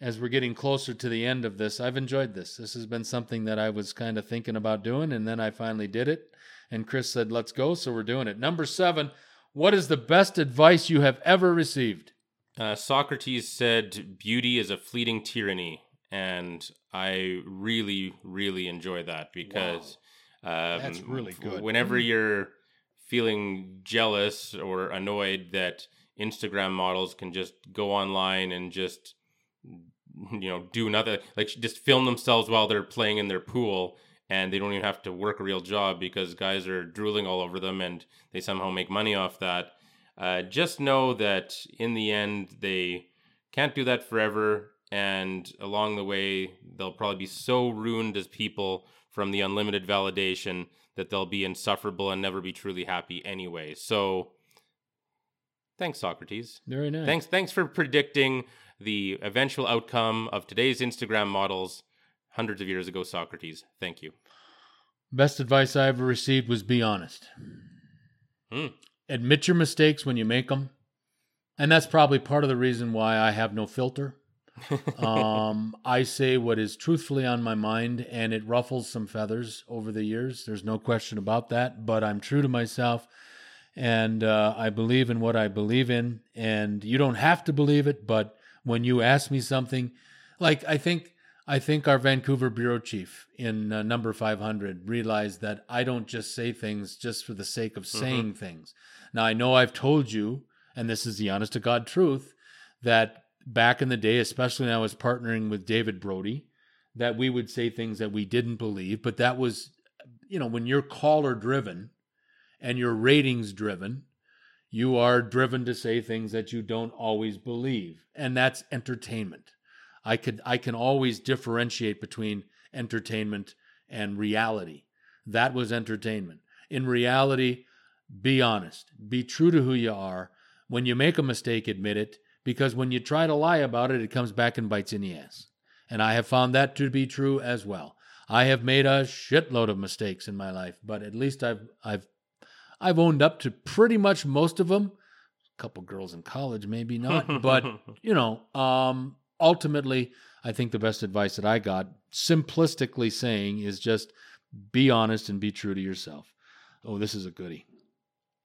as we're getting closer to the end of this, I've enjoyed this. This has been something that I was kind of thinking about doing, and then I finally did it. And Chris said, let's go. So we're doing it. Number seven, what is the best advice you have ever received? Uh, Socrates said, "Beauty is a fleeting tyranny," and I really, really enjoy that because um, That's really good. Whenever you're feeling jealous or annoyed that Instagram models can just go online and just you know do nothing, like just film themselves while they're playing in their pool. And they don't even have to work a real job because guys are drooling all over them and they somehow make money off that. Uh, just know that in the end, they can't do that forever. And along the way, they'll probably be so ruined as people from the unlimited validation that they'll be insufferable and never be truly happy anyway. So, thanks, Socrates. Very nice. Thanks, thanks for predicting the eventual outcome of today's Instagram models hundreds of years ago, Socrates. Thank you. Best advice I ever received was be honest. Hmm. Admit your mistakes when you make them. And that's probably part of the reason why I have no filter. um, I say what is truthfully on my mind, and it ruffles some feathers over the years. There's no question about that. But I'm true to myself, and uh, I believe in what I believe in. And you don't have to believe it, but when you ask me something, like I think I think our Vancouver bureau chief in uh, number 500 realized that I don't just say things just for the sake of saying things. Now I know I've told you, and this is the honest to God truth, that back in the day, especially when I was partnering with David Brody, that we would say things that we didn't believe, but that was, you know, when you're caller driven and you're ratings driven, you are driven to say things that you don't always believe, and that's entertainment. I could I can always differentiate between entertainment and reality. That was entertainment. In reality, be honest. Be true to who you are. When you make a mistake, admit it because when you try to lie about it, it comes back and bites in the ass. And I have found that to be true as well. I have made a shitload of mistakes in my life, but at least I've I've I've owned up to pretty much most of them. A couple girls in college, maybe not, but you know, um, ultimately, I think the best advice that I got, simplistically saying, is just be honest and be true to yourself. Oh, this is a goodie.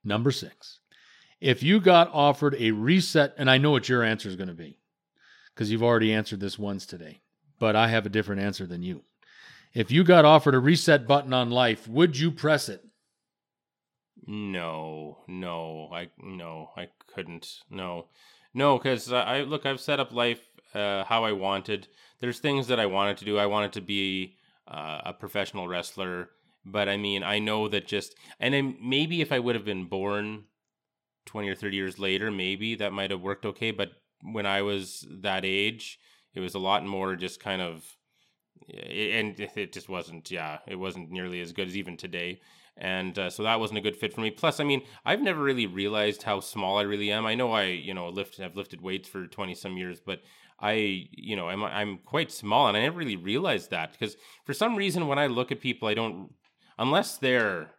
Number six. If you got offered a reset, and I know what your answer is going to be because you've already answered this once today, but I have a different answer than you. If you got offered a reset button on life, would you press it? No, no, I no, I couldn't. No, no, because I look, I've set up life uh, how I wanted. There's things that I wanted to do. I wanted to be uh, a professional wrestler, but I mean, I know that just and maybe if I would have been born 20 or 30 years later, maybe that might have worked okay. But when I was that age, it was a lot more just kind of, and it just wasn't, yeah, it wasn't nearly as good as even today. And uh, so that wasn't a good fit for me. Plus, I mean, I've never really realized how small I really am. I know I, you know, lift have lifted weights for 20 some years, but I, you know, I'm I'm quite small, and I never really realized that because for some reason when I look at people, I don't unless they're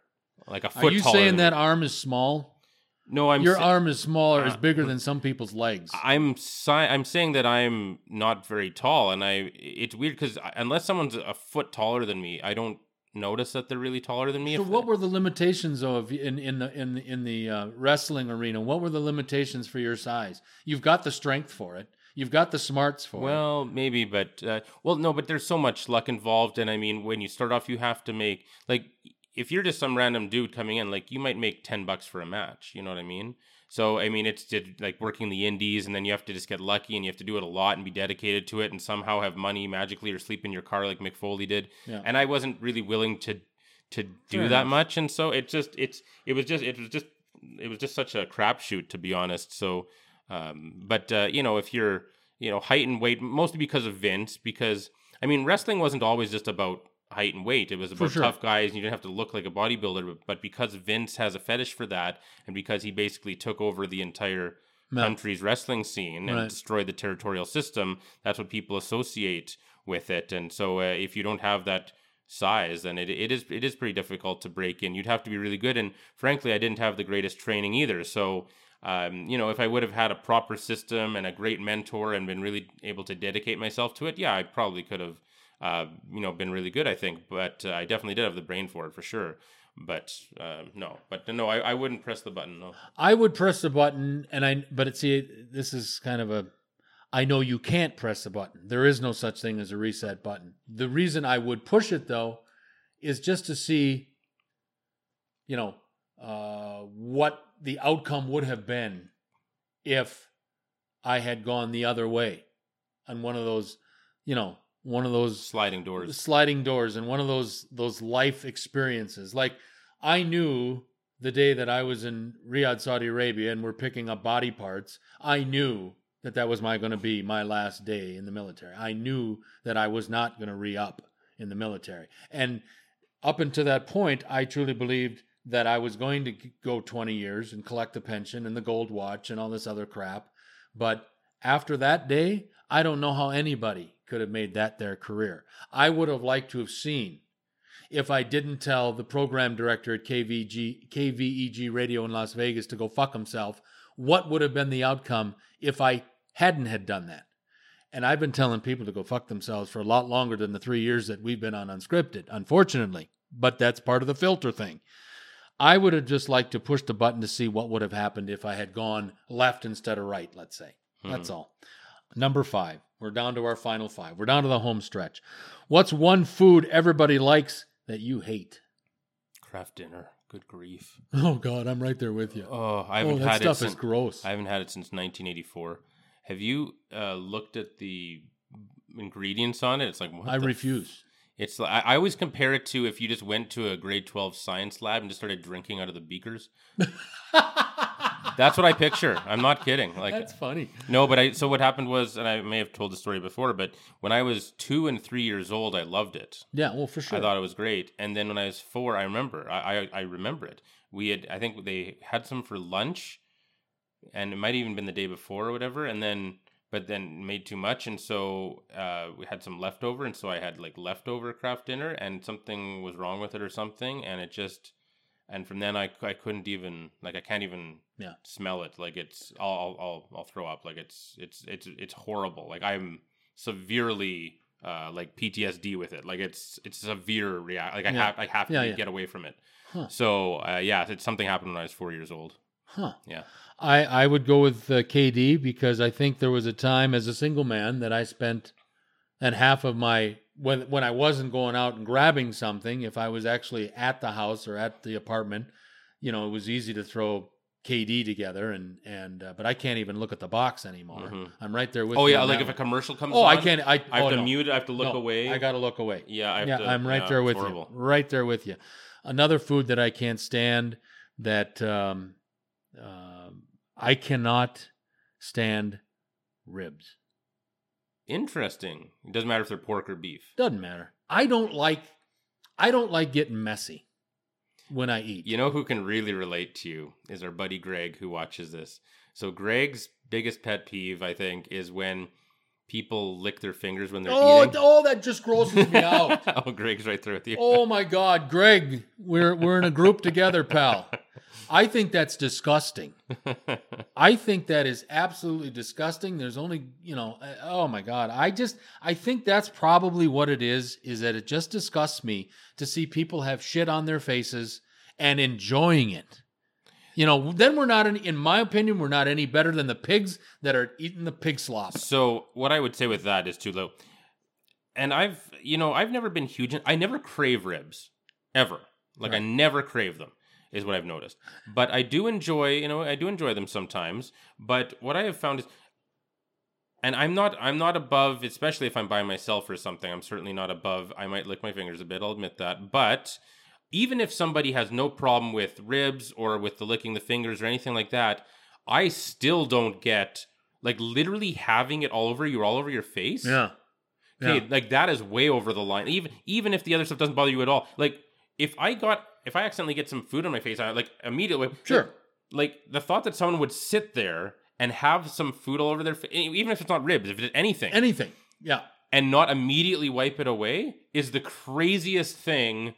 like a foot. Are you taller saying than that me. arm is small? No, I'm Your sa- arm is smaller, is uh, bigger than some people's legs. I'm si- I'm saying that I'm not very tall, and I it's weird because unless someone's a foot taller than me, I don't notice that they're really taller than me. So what were the limitations of in in the in in the uh, wrestling arena? What were the limitations for your size? You've got the strength for it. You've got the smarts for it. Well, maybe, but uh, well, no, but there's so much luck involved, and I mean, when you start off, you have to make like if you're just some random dude coming in, like you might make ten bucks for a match. You know what I mean? So I mean, it's just like working the indies, and then you have to just get lucky, and you have to do it a lot and be dedicated to it, and somehow have money magically or sleep in your car like Mick Foley did. Yeah. And I wasn't really willing to to do Fair that enough. much, and so it just it's it was just it was just it was just such a crapshoot to be honest. So, um, but uh, you know, if you're you know height and weight, mostly because of Vince, because I mean, wrestling wasn't always just about height and weight. It was about sure. tough guys, and you didn't have to look like a bodybuilder. But, but because Vince has a fetish for that, and because he basically took over the entire Yeah. country's wrestling scene and Right. destroyed the territorial system, that's what people associate with it. And so, uh, if you don't have that size, then it, it is it is pretty difficult to break in. You'd have to be really good. And frankly, I didn't have the greatest training either. So. Um, you know, if I would have had a proper system and a great mentor and been really able to dedicate myself to it, yeah, I probably could have, uh, you know, been really good. I think, but uh, I definitely did have the brain for it for sure. But um, no, but no, I, I wouldn't press the button. No. I would press the button, and I. But it, see, this is kind of a. I know you can't press the button. There is no such thing as a reset button. The reason I would push it though, is just to see. You know, uh, what the outcome would have been, if I had gone the other way, on one of those, you know, one of those Sliding doors. sliding doors and one of those those life experiences. Like I knew the day that I was in Riyadh, Saudi Arabia, and we're picking up body parts. I knew that that was my going to be my last day in the military. I knew that I was not going to re up in the military. And up until that point, I truly believed that I was going to go 20 years and collect the pension and the gold watch and all this other crap. But after that day, I don't know how anybody could have made that their career. I would have liked to have seen if I didn't tell the program director at KVG, KVEG Radio in Las Vegas to go fuck himself, what would have been the outcome if I hadn't had done that? And I've been telling people to go fuck themselves for a lot longer than the three years that we've been on unscripted, unfortunately. But that's part of the filter thing. I would have just liked to push the button to see what would have happened if I had gone left instead of right, let's say. That's all. Number five. We're down to our final five. We're down to the home stretch. What's one food everybody likes that you hate? Kraft dinner. Good grief. Oh God, I'm right there with you. Oh, I Oh, haven't that had stuff it is since, gross. I haven't had it since 1984. Have you uh, looked at the ingredients on it? It's like I refuse. It's I, I always compare it to if you just went to a grade twelve science lab and just started drinking out of the beakers. That's what I picture. I'm not kidding. Like That's funny. no, but I so what happened was, and I may have told the story before, but when I was two and three years old, I loved it. Yeah, well, for sure. I thought it was great. And then when I was four, I remember. I, I I remember it. We had I think they had some for lunch, and it might even been the day before or whatever. And then but then made too much, and so uh, we had some leftover, and so I had like leftover Kraft dinner, and something was wrong with it or something, and it just. And from then I, I couldn't even like I can't even Yeah. smell it like it's I'll, I'll I'll throw up like it's it's it's it's horrible like I'm severely uh like PTSD with it like it's it's severe react like I Yeah. have I have to Yeah, yeah. get away from it Huh. so uh, yeah it's something happened when I was four years old Huh. yeah I, I would go with uh, KD because I think there was a time as a single man that I spent, and half of my when when I wasn't going out and grabbing something, if I was actually at the house or at the apartment, you know, it was easy to throw KD together and and uh, but I can't even look at the box anymore. Mhm. I'm right there with. oh yeah on like if a commercial comes Oh, I can't. I, I have oh, to no. mute I have to look No, away I got to look away. yeah I have yeah, to, I'm right yeah, there with horrible. you. Right there with you. Another food that I can't stand that um, um I cannot stand ribs. interesting it doesn't matter if they're pork or beef Doesn't matter. I don't like. I don't like getting messy when I eat. You know who can really relate to you is our buddy Greg who watches this. So Greg's biggest pet peeve, I think, is when people lick their fingers when they're oh, eating. oh, that just grosses me out. oh, Greg's right there with you. Oh my God, Greg, we're we're in a group together, pal. I think that's disgusting. I think that is absolutely disgusting. There's only, you know, uh, oh my God. I just, I think that's probably what it is, is that it just disgusts me to see people have shit on their faces and enjoying it. You know, then we're not, any, in my opinion, we're not any better than the pigs that are eating the pig slop. so what I would say with that is too low. And I've, you know, I've never been huge. In, I never crave ribs, ever. Like I never crave them, is what I've noticed. But I do enjoy, you know, I do enjoy them sometimes. But what I have found is, and I'm not, I'm not above, especially if I'm by myself or something. I'm certainly not above. I might lick my fingers a bit. I'll admit that. But even if somebody has no problem with ribs or with the licking the fingers or anything like that, I still don't get like literally having it all over you, all over your face. Yeah. Okay, Yeah. like that is way over the line. Even even if the other stuff doesn't bother you at all. Like if I got if I accidentally get some food on my face, I like immediately Sure. Like the thought that someone would sit there and have some food all over their face, even if it's not ribs, if it's anything, Anything. Yeah. and not immediately wipe it away is the craziest thing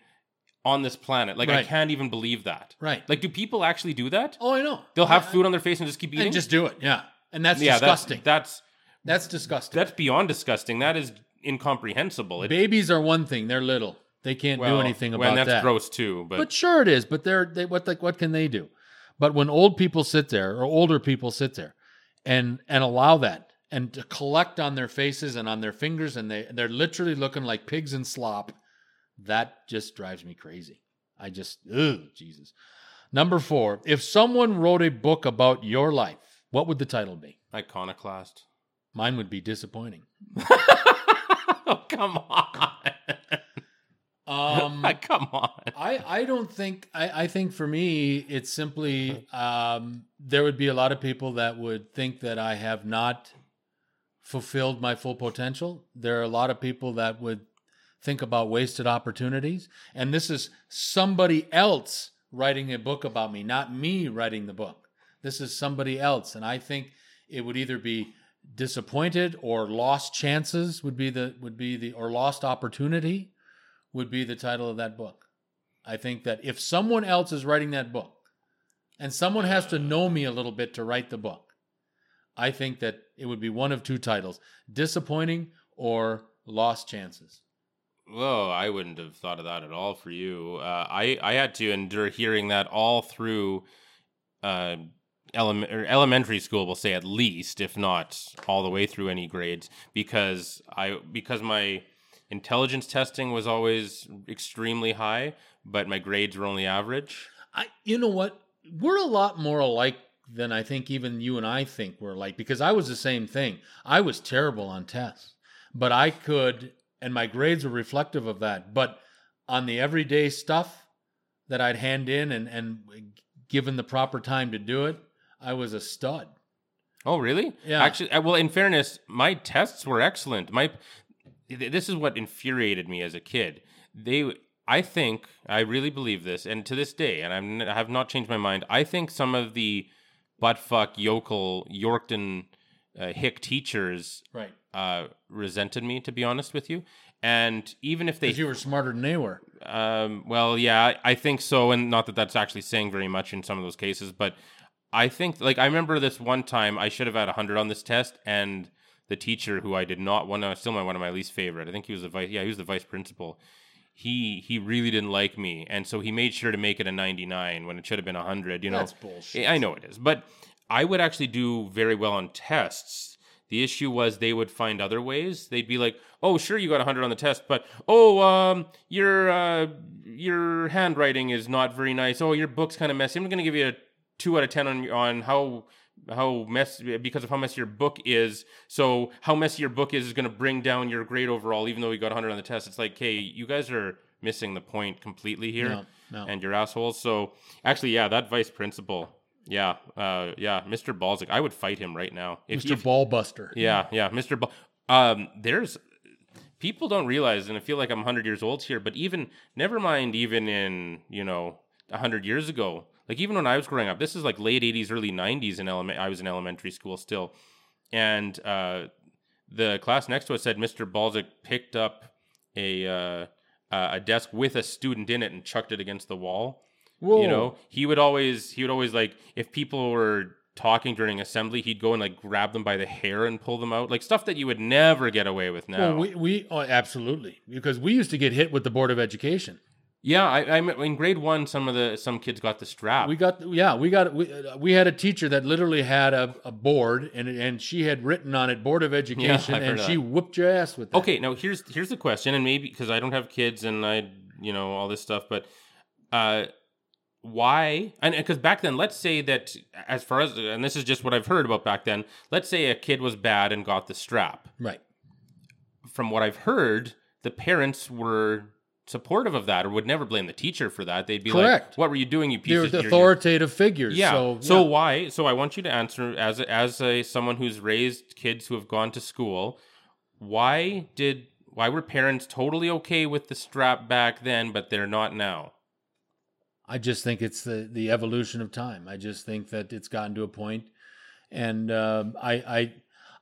on this planet. Like I can't even believe that. Right. Like, do people actually do that? Oh, I know. They'll have food on their face and just keep eating. and just do it. Yeah. And that's yeah, disgusting. That's, That's, that's disgusting. that's beyond disgusting. That is incomprehensible. It, Babies are one thing; they're little. They can't do anything well, about that. and that's that. gross too. But, But sure, it is. But they're they what like what can they do? But when old people sit there or older people sit there and and allow that and to collect on their faces and on their fingers and they they're literally looking like pigs in slop, that just drives me crazy. I just ugh, Jesus. Number four, if someone wrote a book about your life, what would the title be? iconoclast. Mine would be disappointing. oh come on! Um, come on! I, I don't think I, I think for me it's simply um, there would be a lot of people that would think that I have not fulfilled my full potential. There are a lot of people that would think about wasted opportunities. And this is somebody else writing a book about me, not me writing the book. This is somebody else. And I think it would either be disappointed or lost chances would be the would be the or lost opportunity would be the title of that book. I think that if someone else is writing that book and someone has to know me a little bit to write the book, I think that it would be one of two titles disappointing or lost chances. Whoa, I wouldn't have thought of that at all for you. Uh, I I had to endure hearing that all through uh, or elementary school. We'll say at least, if not all the way through any grades, because I because my intelligence testing was always extremely high, but my grades were only average. I, you know what? We're a lot more alike than I think even you and I think we're alike because I was the same thing. I was terrible on tests, but I could, and my grades were reflective of that. But on the everyday stuff that I'd hand in and, and given the proper time to do it, I was a stud. Oh, really? Yeah. Actually, uh, well, in fairness, my tests were excellent. My this is what infuriated me as a kid. They, I think, I really believe this, and to this day, and I'm, I have not changed my mind. I think some of the buttfuck yokel Yorkton uh, hick teachers Right. uh, resented me, to be honest with you. And even if they you were smarter than they were. um, well, yeah, I, think so, and not that that's actually saying very much in some of those cases, but I think like I remember this one time I should have had hundred on this test, and the teacher who I did not one, uh, still my one of my least favorite. I think he was the vice, yeah, he was the vice principal. He he really didn't like me, and so he made sure to make it a ninety nine when it should have been hundred. You know, That's bullshit. I know it is, but I would actually do very well on tests. The issue was they would find other ways. They'd be like, "Oh, sure, you got 100 on the test, but oh, um, your uh, your handwriting is not very nice. Oh, your book's kind of messy. I'm going to give you a two out of 10 on on how how mess because of how messy your book is. So how messy your book is is going to bring down your grade overall, even though you got 100 on the test. It's like, hey, you guys are missing the point completely here, No, no. and you're assholes. So actually, yeah, that vice principal. Yeah, uh, yeah, Mr. Balzac. I would fight him right now. If, Mr. if- Ballbuster. yeah, yeah, Mr. Ball. Um, there's people don't realize, and I feel like I'm 100 years old here, but even never mind, even in you know 100 years ago, like even when I was growing up, this is like late 80s, early 90s in element. I was in elementary school still, and uh, the class next to us said Mr. Balzic picked up a uh, a desk with a student in it and chucked it against the wall. Whoa. You know, he would always he would always like if people were talking during assembly, he'd go and like grab them by the hair and pull them out, like stuff that you would never get away with now. Well, we, we oh, absolutely because we used to get hit with the board of education. Yeah, I, I'm in grade one. Some of the some kids got the strap. We got yeah, we got we, uh, we had a teacher that literally had a, a board and and she had written on it board of education I've and she that. whooped your ass with that. Okay, now here's here's the question, and maybe because I don't have kids and I you know all this stuff, but uh, why? And because back then, let's say that as far as and this is just what I've heard about back then. Let's say a kid was bad and got the strap. Right. From what I've heard, the parents were supportive of that or would never blame the teacher for that. They'd be Correct. like, "What were you doing, you piece They're of the you're- you're- authoritative figures. yeah. So, So, yeah. why? So I want you to answer as a, as a someone who's raised kids who have gone to school. Why did why were parents totally okay with the strap back then, but they're not now? I just think it's the the evolution of time. I just think that it's gotten to a point, and um, I I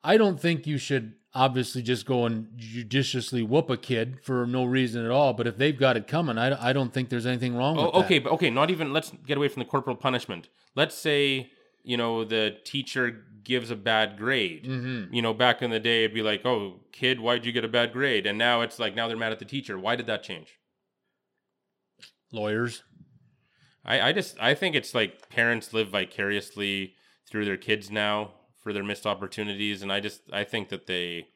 I don't think you should obviously just go and judiciously whoop a kid for no reason at all. But if they've got it coming, I, I don't think there's anything wrong with Oh, that. okay, but okay, not even. Let's get away from the corporal punishment. Let's say you know the teacher gives a bad grade. Mm-hmm. You know, back in the day, it'd be like, "Oh, kid, why'd you get a bad grade?" And now it's like, now they're mad at the teacher. Why did that change? Lawyers. I, I just I think it's like parents live vicariously through their kids now for their missed opportunities, and I just I think that they.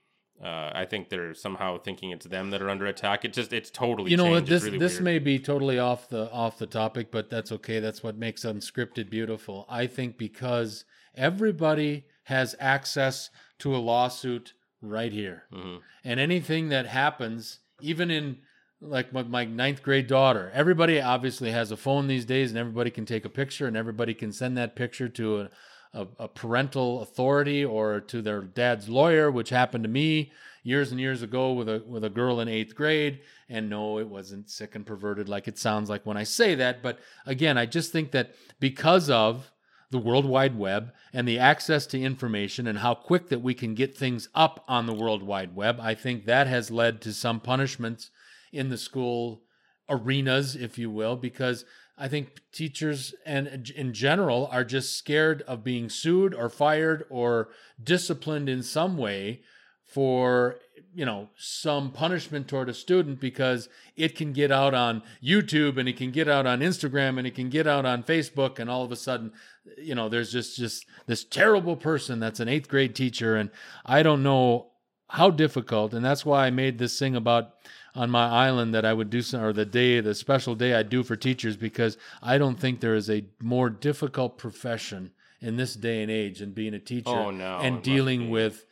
Uh, I think they're somehow thinking it's them that are under attack. It just it's totally you know what changed. It's this really this weird. may be totally off the off the topic but that's okay that's what makes unscripted beautiful i think because everybody has access to a lawsuit right here Mhm. and anything that happens even in like my, my ninth grade daughter. Everybody obviously has a phone these days, and everybody can take a picture, and everybody can send that picture to a, a, a parental authority or to their dad's lawyer, which happened to me years and years ago with a with a girl in eighth grade. And no, it wasn't sick and perverted like it sounds like when I say that. But again, I just think that because of the World Wide Web and the access to information and how quick that we can get things up on the World Wide Web, I think that has led to some punishments in the school arenas, if you will, because I think teachers and in general are just scared of being sued or fired or disciplined in some way for you know some punishment toward a student because it can get out on YouTube and it can get out on Instagram and it can get out on Facebook and all of a sudden you know there's just just this terrible person that's an 8th grade teacher. And I don't know how difficult and that's why I made this thing about on my island that I would do some or the day the special day I do for teachers because I don't think there is a more difficult profession in this day and age than being a teacher Oh, no, and dealing with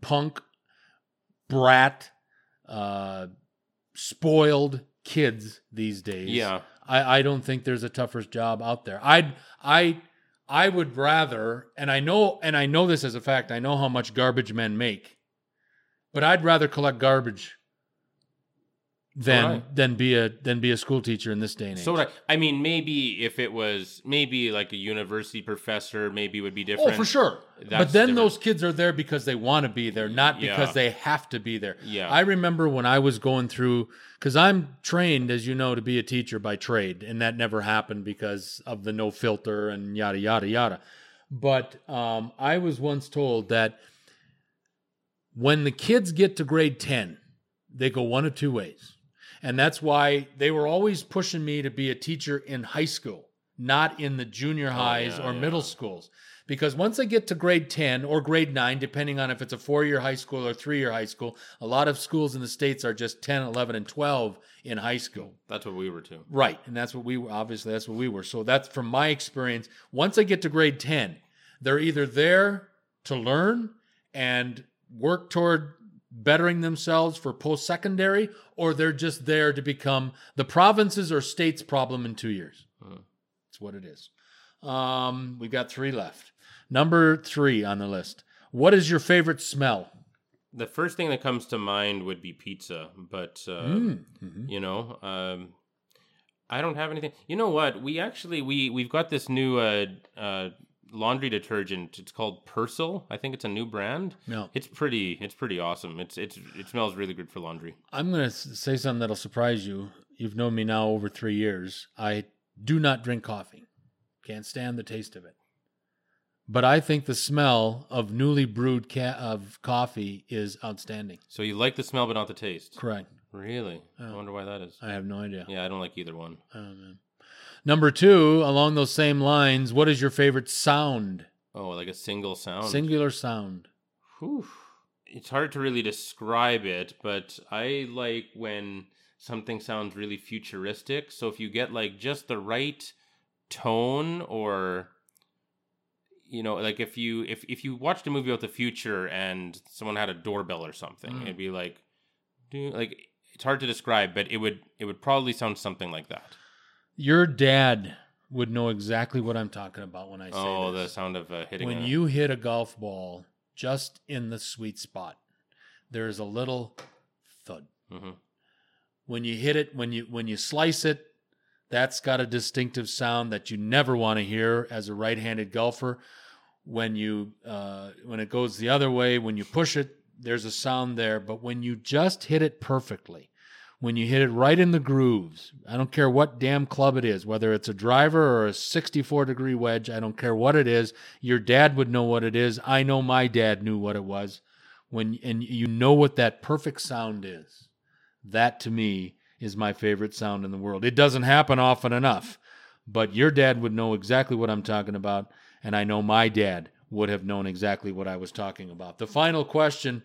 punk brat, uh, spoiled kids these days. Yeah. I, I don't think there's a tougher job out there. I'd I I would rather, and I know and I know this as a fact. I know how much garbage men make, but I'd rather collect garbage than Alright. than be a than be a school teacher in this day and age. So I, I mean, maybe if it was maybe like a university professor, maybe it would be different. Oh, for sure. but then different. those kids are there because they want to be there, not because Yeah. they have to be there. Yeah. I remember when I was going through, because I'm trained, as you know, to be a teacher by trade, and that never happened because of the no filter and yada, yada, yada. But um, I was once told that when the kids get to grade 10, they go one of two ways. And that's why they were always pushing me to be a teacher in high school, not in the junior oh, highs yeah, or yeah. middle schools. Because once I get to grade 10 or grade 9, depending on if it's a four year high school or three year high school, a lot of schools in the States are just 10, 11, and 12 in high school. That's what we were too. Right. And that's what we were. Obviously, that's what we were. So that's from my experience. Once I get to grade 10, they're either there to learn and work toward bettering themselves for post secondary, or they're just there to become the province's or state's problem in two years. That's what it is. Um, we got three left. Number three on the list. What is your favorite smell? The first thing that comes to mind would be pizza, but uh, Mm, mhm. you know, um, I don't have anything. You know what? We actually we we've got this new uh, uh, laundry detergent. It's called Persil. I think it's a new brand. No. It's pretty. It's pretty awesome. It's it's it smells really good for laundry. I'm going to say something that'll surprise you. You've known me now over three years. I do not drink coffee. Can't stand the taste of it. But I think the smell of newly brewed ca- of coffee is outstanding. So you like the smell, but not the taste. Correct. Really? I wonder why that is. I have no idea. Yeah, I don't like either one. Oh, man. Number two, along those same lines, what is your favorite sound? Oh, like a single sound. Singular sound. Whew. It's hard to really describe it, but I like when something sounds really futuristic. So if you get like just the right tone or you know, like if you if if you watched a movie about the future and someone had a doorbell or something, Mm. it'd be like do like it's hard to describe, but it would it would probably sound something like that. Your dad would know exactly what I'm talking about when I say that. Oh, the sound of uh, hitting when a, you hit a golf ball just in the sweet spot, there's a little thud. Mhm. When you hit it, when you when you slice it, that's got a distinctive sound that you never want to hear as a right-handed golfer. When you uh, when it goes the other way, when you push it, there's a sound there. But when you just hit it perfectly, when you hit it right in the grooves, I don't care what damn club it is, whether it's a driver or a 64 degree wedge, I don't care what it is. Your dad would know what it is. I know my dad knew what it was. When and you know what that perfect sound is. That to me is my favorite sound in the world. It doesn't happen often enough, but your dad would know exactly what I'm talking about, and I know my dad would have known exactly what I was talking about. The final question,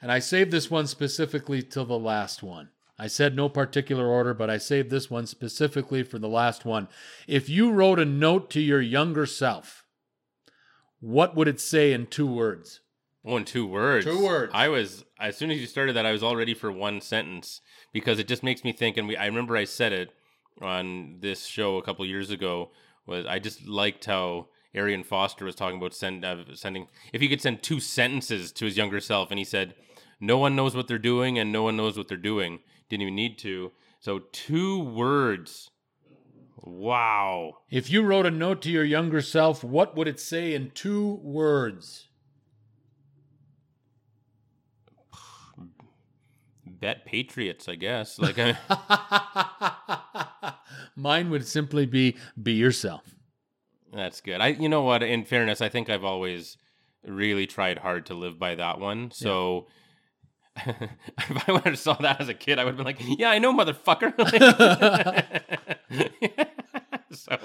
and I saved this one specifically till the last one. I said no particular order, but I saved this one specifically for the last one. If you wrote a note to your younger self, what would it say in two words? Oh, in two words. Two words. I was as soon as you started that, I was all ready for one sentence because it just makes me think. And we, I remember I said it on this show a couple years ago. Was I just liked how Arian Foster was talking about send, uh, sending if he could send two sentences to his younger self, and he said, "No one knows what they're doing, and no one knows what they're doing." Didn't even need to. So two words. Wow. If you wrote a note to your younger self, what would it say in two words? Bet Patriots, I guess. Like I, Mine would simply be be yourself. That's good. I you know what, in fairness, I think I've always really tried hard to live by that one. So if I would have saw that as a kid, I would have been like, Yeah, I know, motherfucker. so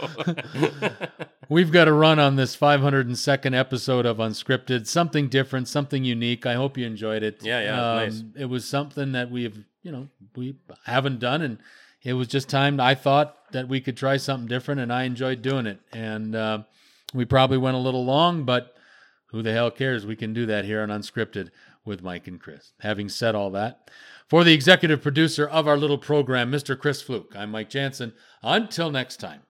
We've got to run on this 502nd episode of Unscripted. Something different, something unique. I hope you enjoyed it. Yeah, yeah, nice. It was something that we've, you know, we haven't done, and it was just time. I thought that we could try something different, and I enjoyed doing it. And uh, we probably went a little long, but who the hell cares? We can do that here on Unscripted with Mike and Chris. Having said all that, for the executive producer of our little program, Mr. Chris Fluke, I'm Mike Jansen. Until next time.